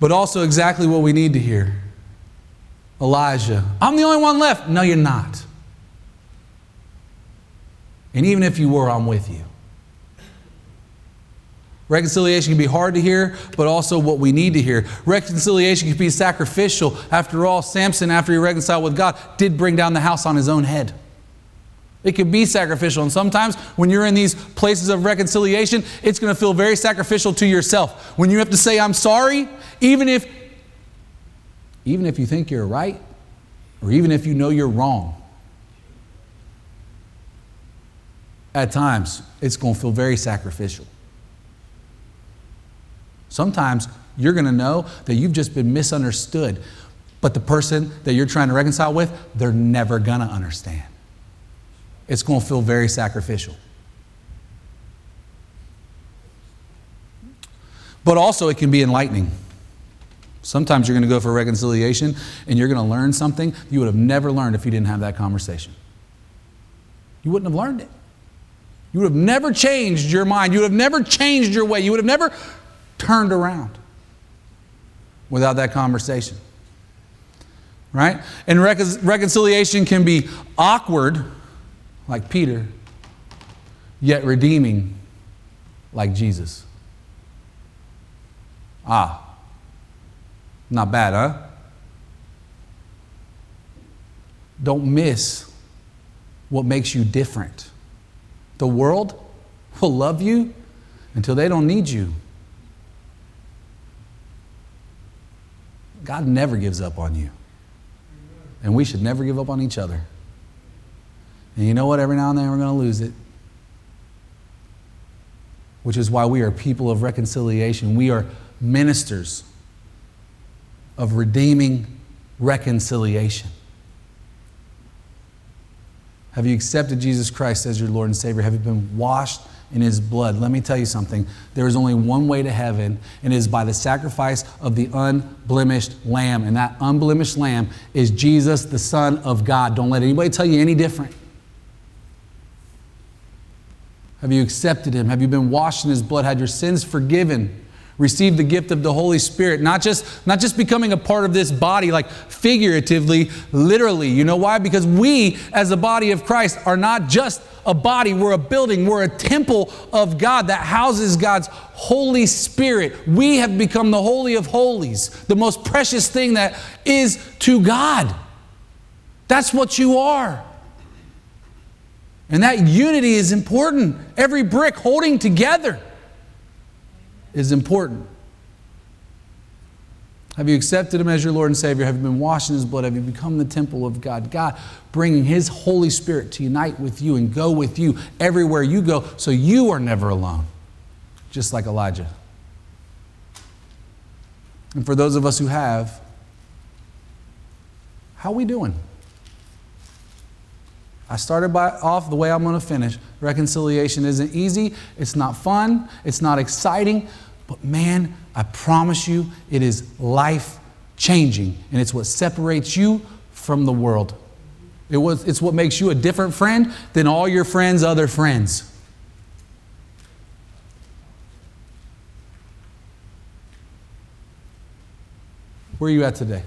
But also, exactly what we need to hear Elijah, I'm the only one left. No, you're not. And even if you were, I'm with you. Reconciliation can be hard to hear, but also what we need to hear. Reconciliation can be sacrificial. After all, Samson, after he reconciled with God, did bring down the house on his own head. It can be sacrificial. And sometimes when you're in these places of reconciliation, it's going to feel very sacrificial to yourself. When you have to say, I'm sorry, even if, even if you think you're right, or even if you know you're wrong. At times, it's going to feel very sacrificial. Sometimes you're going to know that you've just been misunderstood, but the person that you're trying to reconcile with, they're never going to understand. It's going to feel very sacrificial. But also, it can be enlightening. Sometimes you're going to go for reconciliation and you're going to learn something you would have never learned if you didn't have that conversation. You wouldn't have learned it. You would have never changed your mind. You would have never changed your way. You would have never turned around without that conversation. Right? And recon- reconciliation can be awkward, like Peter, yet redeeming, like Jesus. Ah, not bad, huh? Don't miss what makes you different. The world will love you until they don't need you. God never gives up on you. And we should never give up on each other. And you know what? Every now and then we're going to lose it. Which is why we are people of reconciliation. We are ministers of redeeming reconciliation. Have you accepted Jesus Christ as your Lord and Savior? Have you been washed in His blood? Let me tell you something. There is only one way to heaven, and it is by the sacrifice of the unblemished Lamb. And that unblemished Lamb is Jesus, the Son of God. Don't let anybody tell you any different. Have you accepted Him? Have you been washed in His blood? Had your sins forgiven? Receive the gift of the Holy Spirit, not just, not just becoming a part of this body, like figuratively, literally. You know why? Because we, as a body of Christ, are not just a body, we're a building, we're a temple of God that houses God's Holy Spirit. We have become the Holy of Holies, the most precious thing that is to God. That's what you are. And that unity is important. Every brick holding together is important. Have you accepted Him as your Lord and Savior? Have you been washed in His blood? Have you become the temple of God? God bringing His Holy Spirit to unite with you and go with you everywhere you go so you are never alone, just like Elijah. And for those of us who have, how are we doing? I started by, off the way I'm going to finish. Reconciliation isn't easy, it's not fun, it's not exciting, but man, I promise you, it is life changing, and it's what separates you from the world. It was, it's what makes you a different friend than all your friends' other friends. Where are you at today?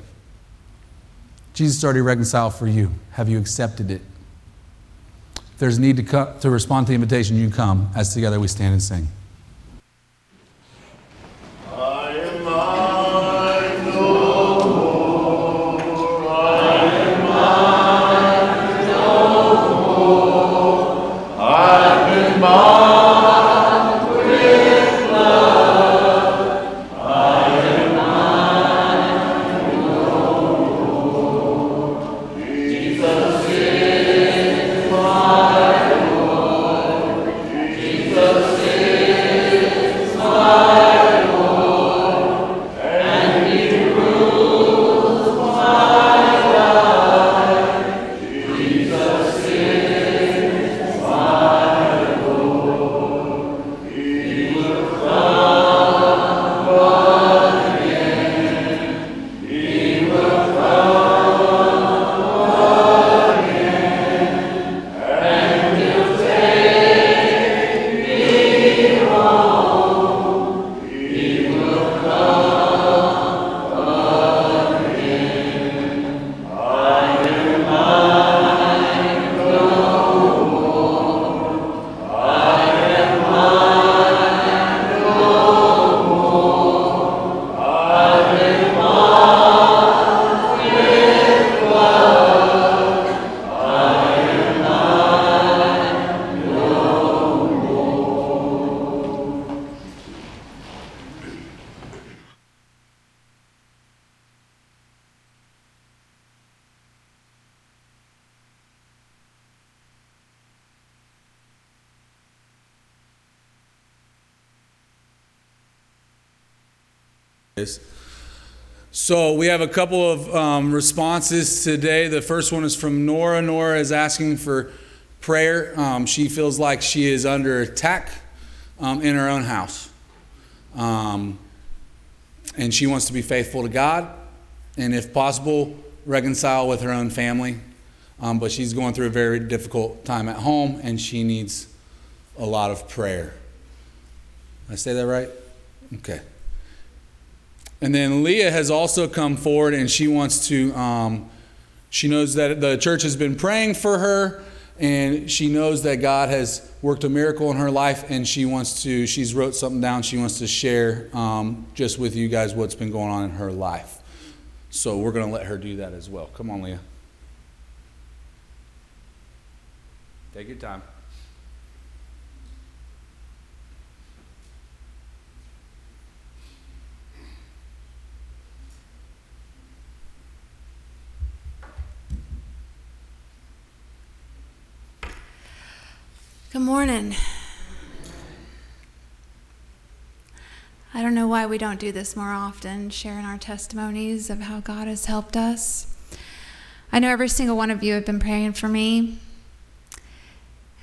Jesus already reconciled for you. Have you accepted it? If there's a need to, come, to respond to the invitation, you come as together we stand and sing. Have a couple of um, responses today. The first one is from Nora. Nora is asking for prayer. Um, she feels like she is under attack um, in her own house. Um, and she wants to be faithful to God and, if possible, reconcile with her own family. Um, but she's going through a very difficult time at home and she needs a lot of prayer. Did I say that right? Okay. And then Leah has also come forward and she wants to, um, she knows that the church has been praying for her and she knows that God has worked a miracle in her life and she wants to, she's wrote something down, she wants to share um, just with you guys what's been going on in her life. So we're going to let her do that as well. Come on, Leah. Take your time. Good morning. I don't know why we don't do this more often, sharing our testimonies of how God has helped us. I know every single one of you have been praying for me,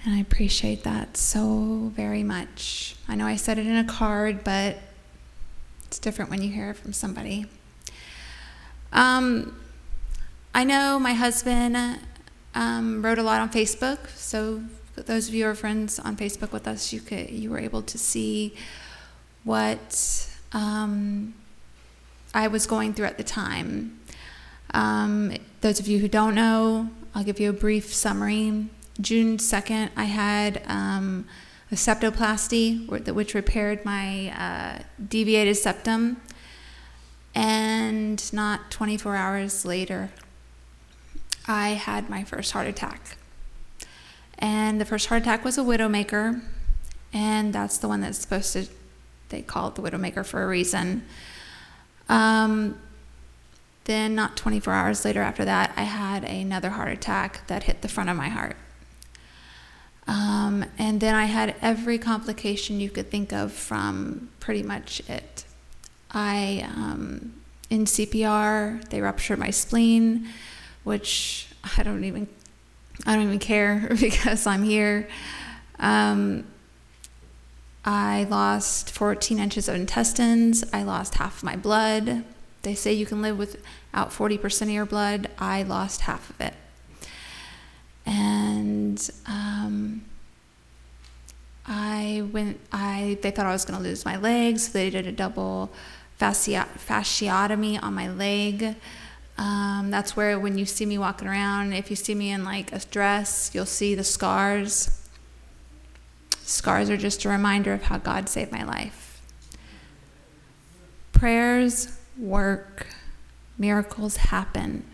and I appreciate that so very much. I know I said it in a card, but it's different when you hear it from somebody. Um, I know my husband um, wrote a lot on Facebook, so those of you who are friends on Facebook with us, you could you were able to see what um, I was going through at the time. Um, those of you who don't know, I'll give you a brief summary. June 2nd, I had um, a septoplasty, which repaired my uh, deviated septum. And not 24 hours later, I had my first heart attack. And the first heart attack was a widowmaker, and that's the one that's supposed to, they call it the widowmaker for a reason. Um, then, not 24 hours later after that, I had another heart attack that hit the front of my heart. Um, and then I had every complication you could think of from pretty much it. I, um, in CPR, they ruptured my spleen, which I don't even I don't even care because I'm here. Um, I lost 14 inches of intestines. I lost half my blood. They say you can live without 40% of your blood. I lost half of it. And um, I went, I, they thought I was going to lose my legs. So they did a double fascia, fasciotomy on my leg. Um, that's where when you see me walking around, if you see me in like a dress, you'll see the scars. Scars are just a reminder of how God saved my life. Prayers work, miracles happen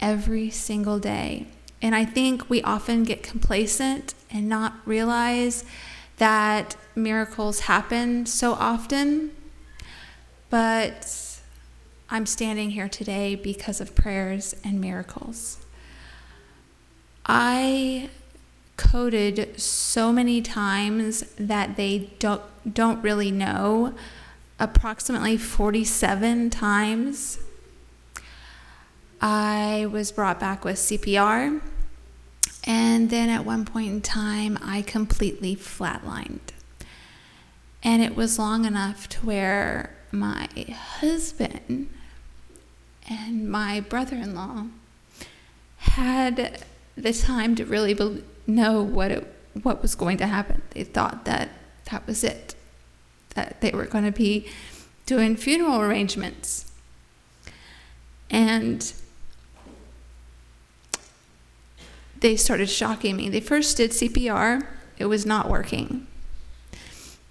every single day. And I think we often get complacent and not realize that miracles happen so often. But I'm standing here today because of prayers and miracles. I coded so many times that they don't don't really know. Approximately 47 times I was brought back with CPR and then at one point in time I completely flatlined. And it was long enough to where my husband and my brother in law had the time to really be- know what, it, what was going to happen. They thought that that was it, that they were going to be doing funeral arrangements. And they started shocking me. They first did CPR, it was not working.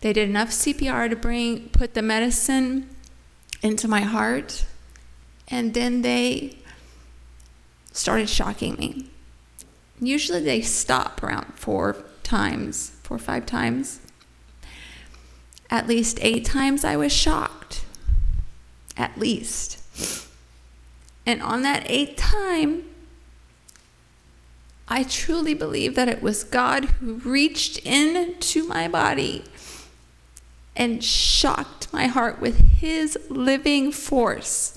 They did enough CPR to bring put the medicine into my heart and then they started shocking me. Usually they stop around four times, four or five times. At least eight times I was shocked. At least. And on that eighth time, I truly believe that it was God who reached into my body and shocked my heart with his living force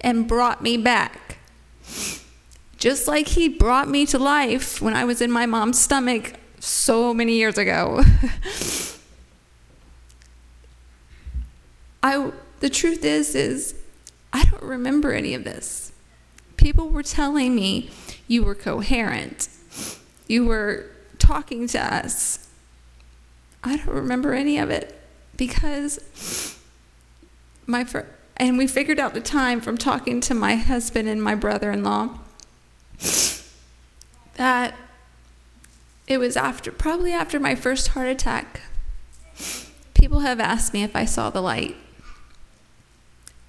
and brought me back. Just like he brought me to life when I was in my mom's stomach so many years ago. I the truth is is I don't remember any of this. People were telling me you were coherent. You were talking to us. I don't remember any of it because my fr- and we figured out the time from talking to my husband and my brother-in-law that it was after probably after my first heart attack. People have asked me if I saw the light.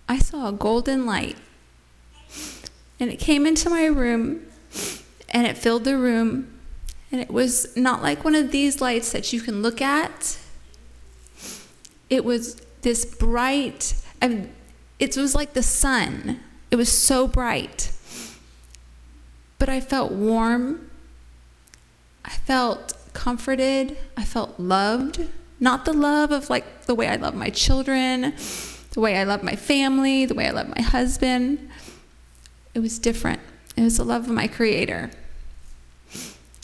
I saw a golden light. And it came into my room and it filled the room. And it was not like one of these lights that you can look at. It was this bright, mean, it was like the sun. It was so bright. But I felt warm. I felt comforted. I felt loved. Not the love of like the way I love my children, the way I love my family, the way I love my husband. It was different. It was the love of my Creator.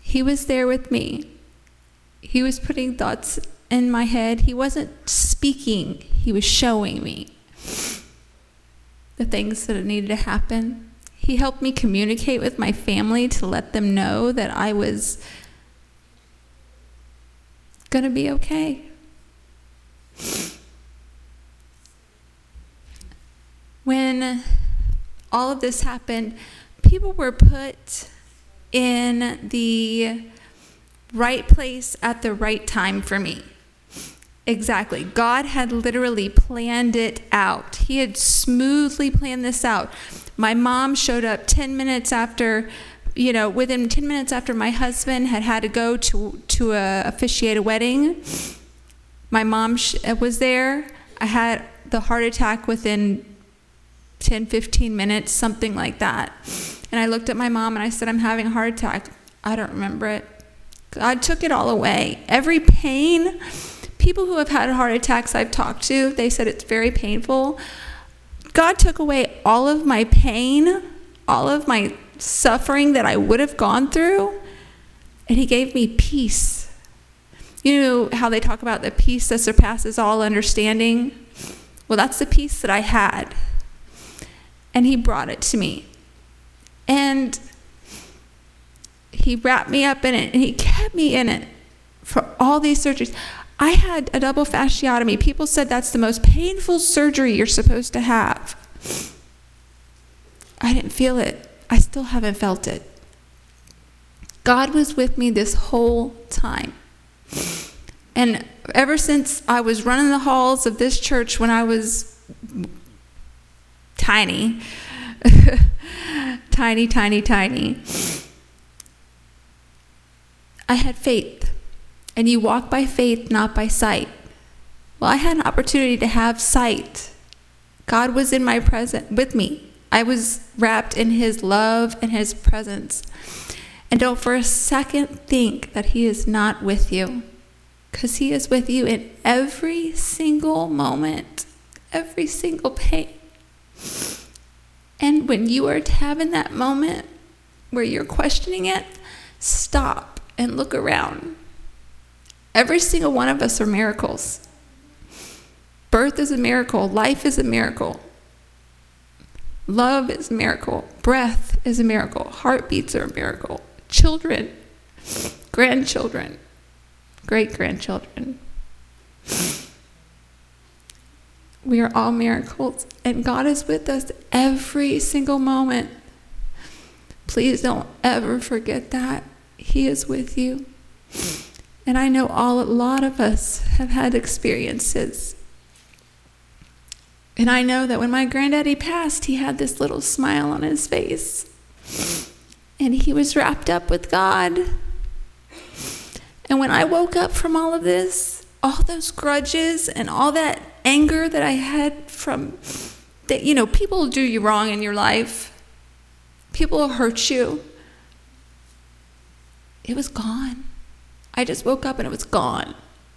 He was there with me. He was putting thoughts in my head. He wasn't speaking, He was showing me the things that needed to happen. He helped me communicate with my family to let them know that I was going to be okay. When all of this happened, people were put in the right place at the right time for me. Exactly. God had literally planned it out. He had smoothly planned this out. My mom showed up 10 minutes after, you know, within 10 minutes after my husband had had to go to, to uh, officiate a wedding. My mom sh- was there. I had the heart attack within 10, 15 minutes, something like that. And I looked at my mom and I said, I'm having a heart attack. I don't remember it. God took it all away. Every pain, people who have had heart attacks I've talked to, they said it's very painful. God took away all of my pain, all of my suffering that I would have gone through, and He gave me peace. You know how they talk about the peace that surpasses all understanding? Well, that's the peace that I had. And He brought it to me. And He wrapped me up in it, and He kept me in it for all these surgeries. I had a double fasciotomy. People said that's the most painful surgery you're supposed to have. I didn't feel it. I still haven't felt it. God was with me this whole time. And ever since I was running the halls of this church when I was tiny, tiny, tiny, tiny, I had faith and you walk by faith, not by sight. Well, I had an opportunity to have sight. God was in my present with me. I was wrapped in his love and his presence. And don't for a second think that he is not with you. Because he is with you in every single moment, every single pain. And when you are having that moment where you're questioning it, stop and look around Every single one of us are miracles. Birth is a miracle, life is a miracle. Love is a miracle, breath is a miracle, heartbeats are a miracle, children, grandchildren, great grandchildren. We are all miracles, and God is with us every single moment. Please don't ever forget that. He is with you. And I know all a lot of us have had experiences. And I know that when my granddaddy passed, he had this little smile on his face. And he was wrapped up with God. And when I woke up from all of this, all those grudges and all that anger that I had from that you know, people do you wrong in your life. People hurt you. It was gone. I just woke up and it was gone.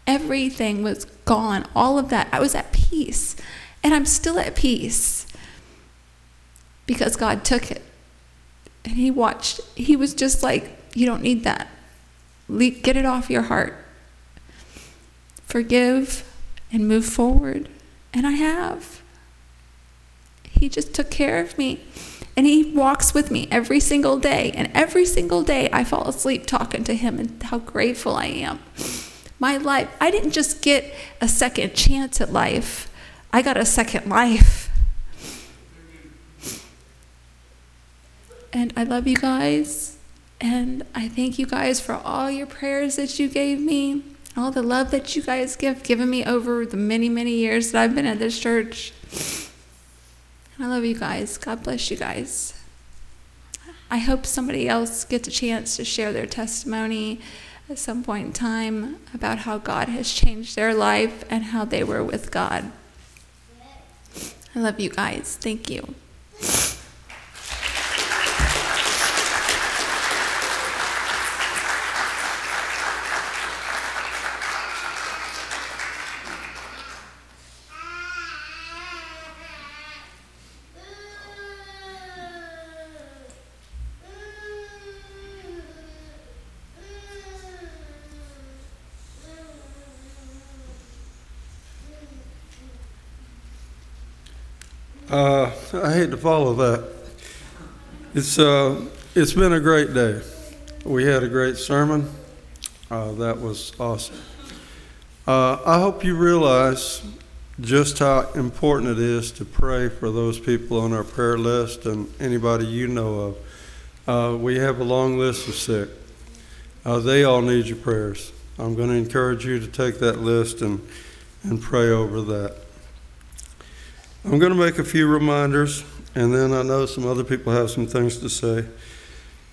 everything was gone. All of that. I was at peace. And I'm still at peace because God took it. And He watched. He was just like, You don't need that. Get it off your heart. Forgive and move forward. And I have. He just took care of me. And he walks with me every single day. And every single day I fall asleep talking to him and how grateful I am. My life, I didn't just get a second chance at life, I got a second life. And I love you guys. And I thank you guys for all your prayers that you gave me, all the love that you guys give given me over the many, many years that I've been at this church. I love you guys. God bless you guys. I hope somebody else gets a chance to share their testimony at some point in time about how God has changed their life and how they were with God. I love you guys. Thank you. Uh, I hate to follow that. It's, uh, it's been a great day. We had a great sermon. Uh, that was awesome. Uh, I hope you realize just how important it is to pray for those people on our prayer list and anybody you know of. Uh, we have a long list of sick. Uh, they all need your prayers. I'm going to encourage you to take that list and, and pray over that. I'm going to make a few reminders, and then I know some other people have some things to say.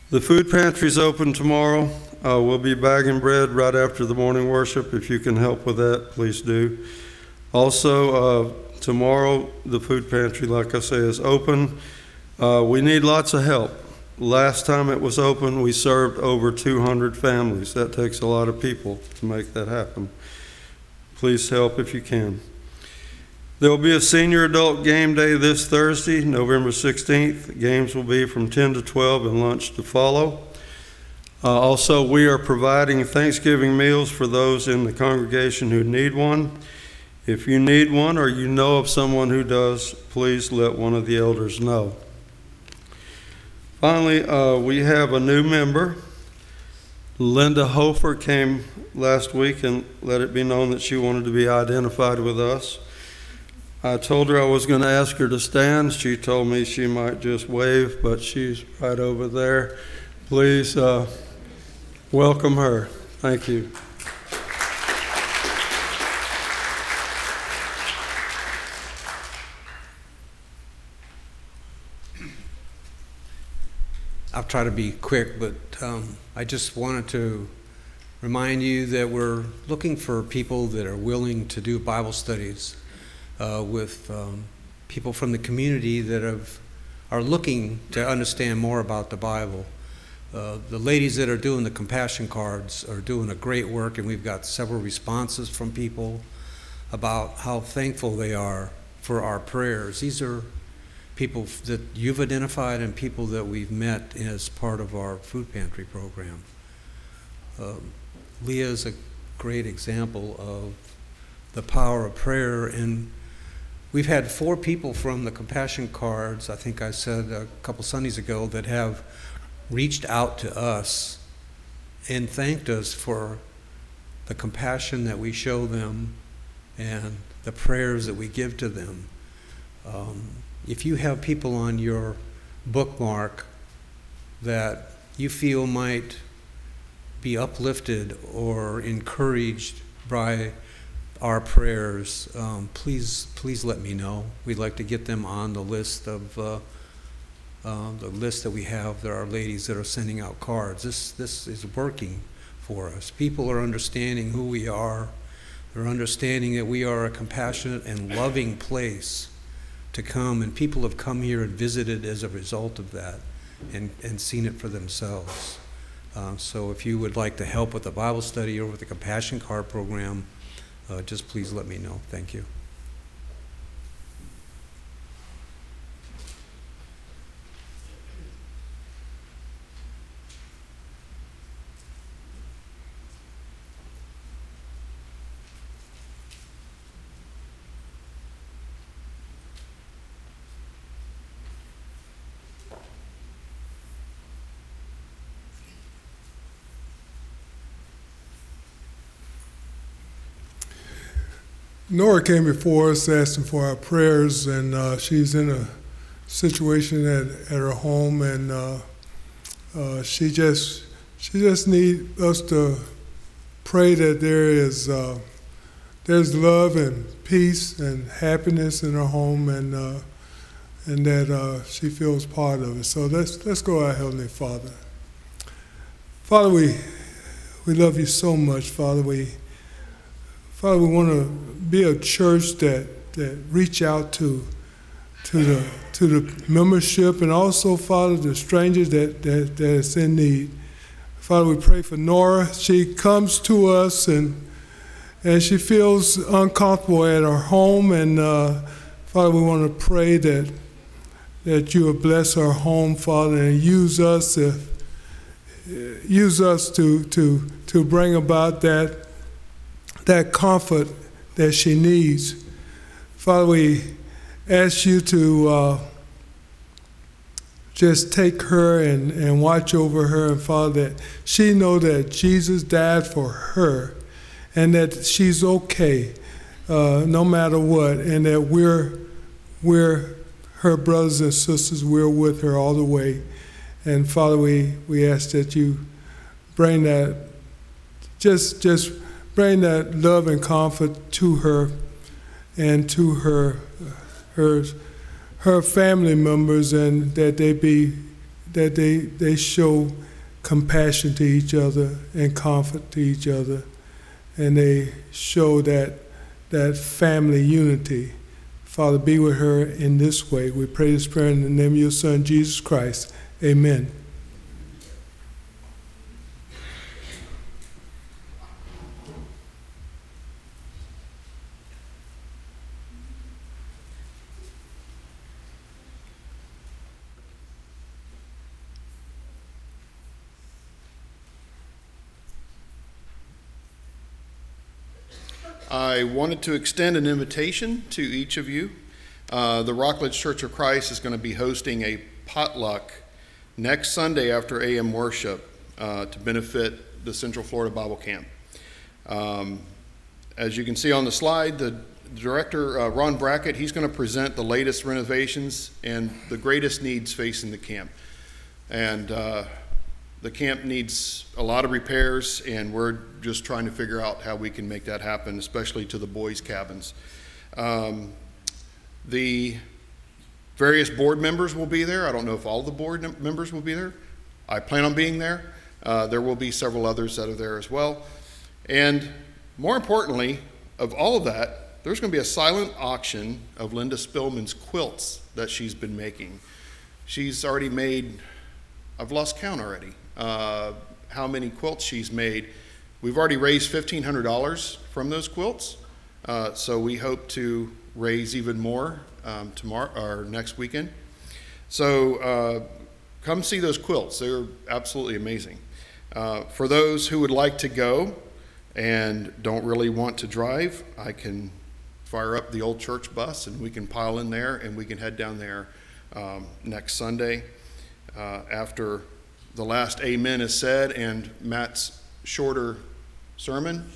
The food pantry's open tomorrow. Uh, we'll be bagging bread right after the morning worship. If you can help with that, please do. Also, uh, tomorrow, the food pantry, like I say, is open. Uh, we need lots of help. Last time it was open, we served over 200 families. That takes a lot of people to make that happen. Please help if you can. There will be a senior adult game day this Thursday, November 16th. Games will be from 10 to 12 and lunch to follow. Uh, also, we are providing Thanksgiving meals for those in the congregation who need one. If you need one or you know of someone who does, please let one of the elders know. Finally, uh, we have a new member. Linda Hofer came last week and let it be known that she wanted to be identified with us. I told her I was going to ask her to stand. She told me she might just wave, but she's right over there. Please uh, welcome her. Thank you. I'll try to be quick, but um, I just wanted to remind you that we're looking for people that are willing to do Bible studies uh, with um, people from the community that have, are looking to understand more about the Bible. Uh, the ladies that are doing the compassion cards are doing a great work, and we've got several responses from people about how thankful they are for our prayers. These are people that you've identified and people that we've met as part of our food pantry program. Um, Leah is a great example of the power of prayer, and we've had four people from the compassion cards, I think I said a couple Sundays ago, that have reached out to us and thanked us for the compassion that we show them and the prayers that we give to them. Um, if you have people on your bookmark that you feel might be uplifted or encouraged by our prayers, um, please please let me know. We'd like to get them on the list of uh, uh, the list that we have. There are ladies that are sending out cards. This this is working for us. People are understanding who we are. They're understanding that we are a compassionate and loving place to come, and people have come here and visited as a result of that and, and seen it for themselves. Uh, so if you would like to help with the Bible study or with the Compassion Card program, uh, just please let me know. Thank you. Nora came before us asking for our prayers, and uh, she's in a situation at, at her home, and uh, uh, she just she just need us to pray that there is uh, there's love and peace and happiness in her home, and uh, and that uh, she feels part of it. So let's let's go, our heavenly Father. Father, we we love you so much, Father. We Father, we want to be a church that, that reach out to to the to the membership and also, Father, the strangers that, that, that is in need. Father, we pray for Nora. She comes to us and and she feels uncomfortable at her home. And uh, Father, we want to pray that that you will bless her home, Father, and use us if, use us to to to bring about that that comfort that she needs. Father, we ask you to uh, just take her and, and watch over her, and Father, that she know that Jesus died for her, and that she's okay, uh, no matter what, and that we're we're her brothers and sisters. We're with her all the way, and Father, we we ask that you bring that just just bring that love and comfort to her and to her her her family members and that they be that they they show compassion to each other and comfort to each other. And they show that that family unity. Father be with her in this way. We pray this prayer in the name of your son jesus christ. Amen I wanted to extend an invitation to each of you. Uh, the Rockledge Church of Christ is going to be hosting a potluck next Sunday after AM worship uh, to benefit the Central Florida Bible Camp. Um, as you can see on the slide, the director, uh, Ron Brackett, he's going to present the latest renovations and the greatest needs facing the camp. And uh, the camp needs a lot of repairs, and we're just trying to figure out how we can make that happen, especially to the boys' cabins. Um, the various board members will be there. I don't know if all the board members will be there. I plan on being there. Uh, there will be several others that are there as well. And more importantly, of all of that, there's going to be a silent auction of Linda Spillman's quilts that she's been making. She's already made, I've lost count already, uh, how many quilts she's made. We've already raised $1,500 from those quilts, uh, so we hope to raise even more um, tomorrow or next weekend. So uh, come see those quilts; they're absolutely amazing. Uh, for those who would like to go and don't really want to drive, I can fire up the old church bus and we can pile in there and we can head down there um, next Sunday uh, after the last amen is said and Matt's shorter sermon.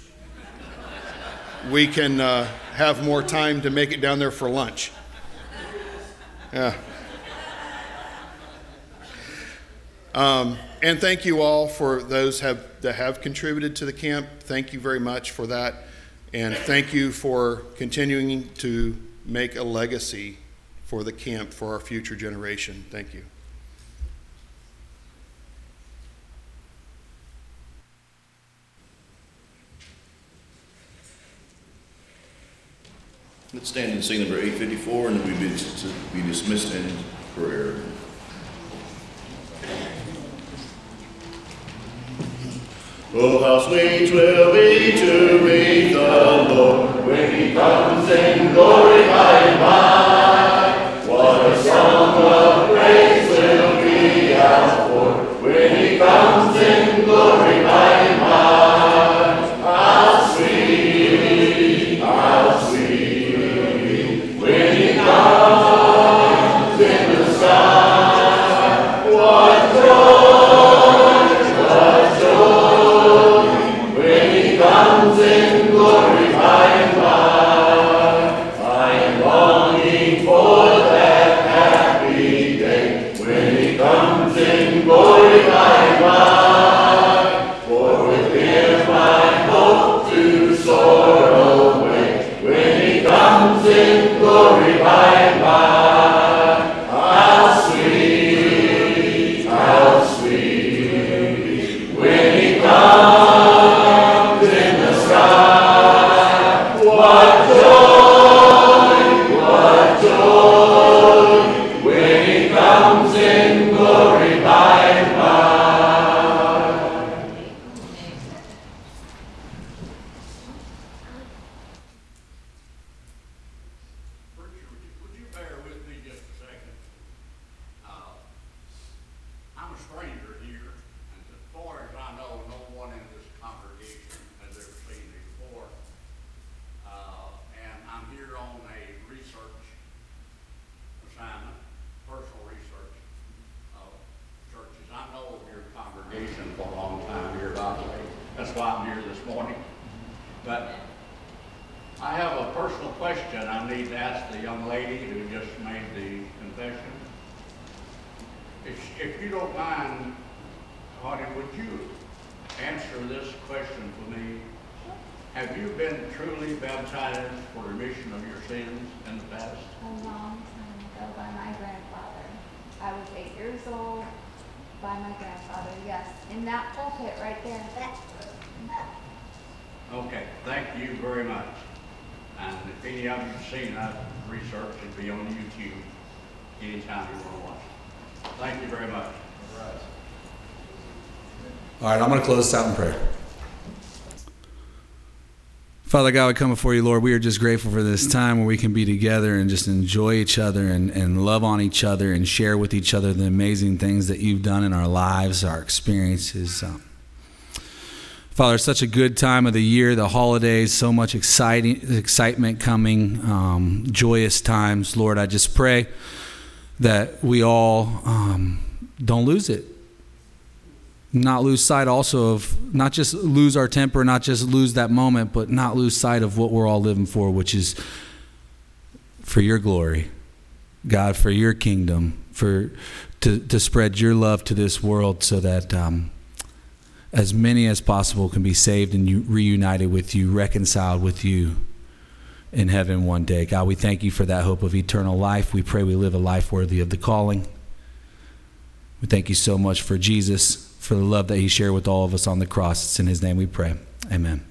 we can uh, have more time to make it down there for lunch. Yeah. Um, and thank you all for those have, that have contributed to the camp. Thank you very much for that. And thank you for continuing to make a legacy for the camp for our future generation. Thank you. Let's stand and sing number 854, and we be dismissed in prayer. Oh, how sweet will be to meet the Lord when he comes in glory by and by. What a song of praise will be outpoured when he comes he comes in glory by and by. Preacher, would you, would you bear with me just a second? Uh, I'm a stranger here, and as far as I know, no one in this congregation has ever seen me before. Uh, and I'm here on a research assignment, personal research of churches. I know of your congregation for a long time here, by the way. That's why I'm here this morning. But I have a personal question I need to ask the young lady who just made the confession. If, if you don't mind, honey, would you answer this question for me? Have you been truly baptized for remission of your sins in the past? a long time ago by my grandfather. I was eight years old by my grandfather, yes, in that pulpit right there. Okay, thank you very much. And if any of you've seen that research, it'll be on YouTube anytime you want to watch it. Thank you very much. All right, I'm going to close this out in prayer. Father God, we come before you, Lord. We are just grateful for this time where we can be together and just enjoy each other and, and love on each other and share with each other the amazing things that you've done in our lives, our experiences. Um, Father, such a good time of the year, the holidays, so much exciting excitement coming, um, joyous times. Lord, I just pray that we all um, don't lose it not lose sight also of not just lose our temper, not just lose that moment, but not lose sight of what we're all living for, which is for your glory, God, for your kingdom, for to, to spread your love to this world so that um, as many as possible can be saved and you, reunited with you, reconciled with you in heaven one day. God, we thank you for that hope of eternal life. We pray we live a life worthy of the calling. We thank you so much for Jesus, for the love that he shared with all of us on the cross. It's in his name we pray. Amen.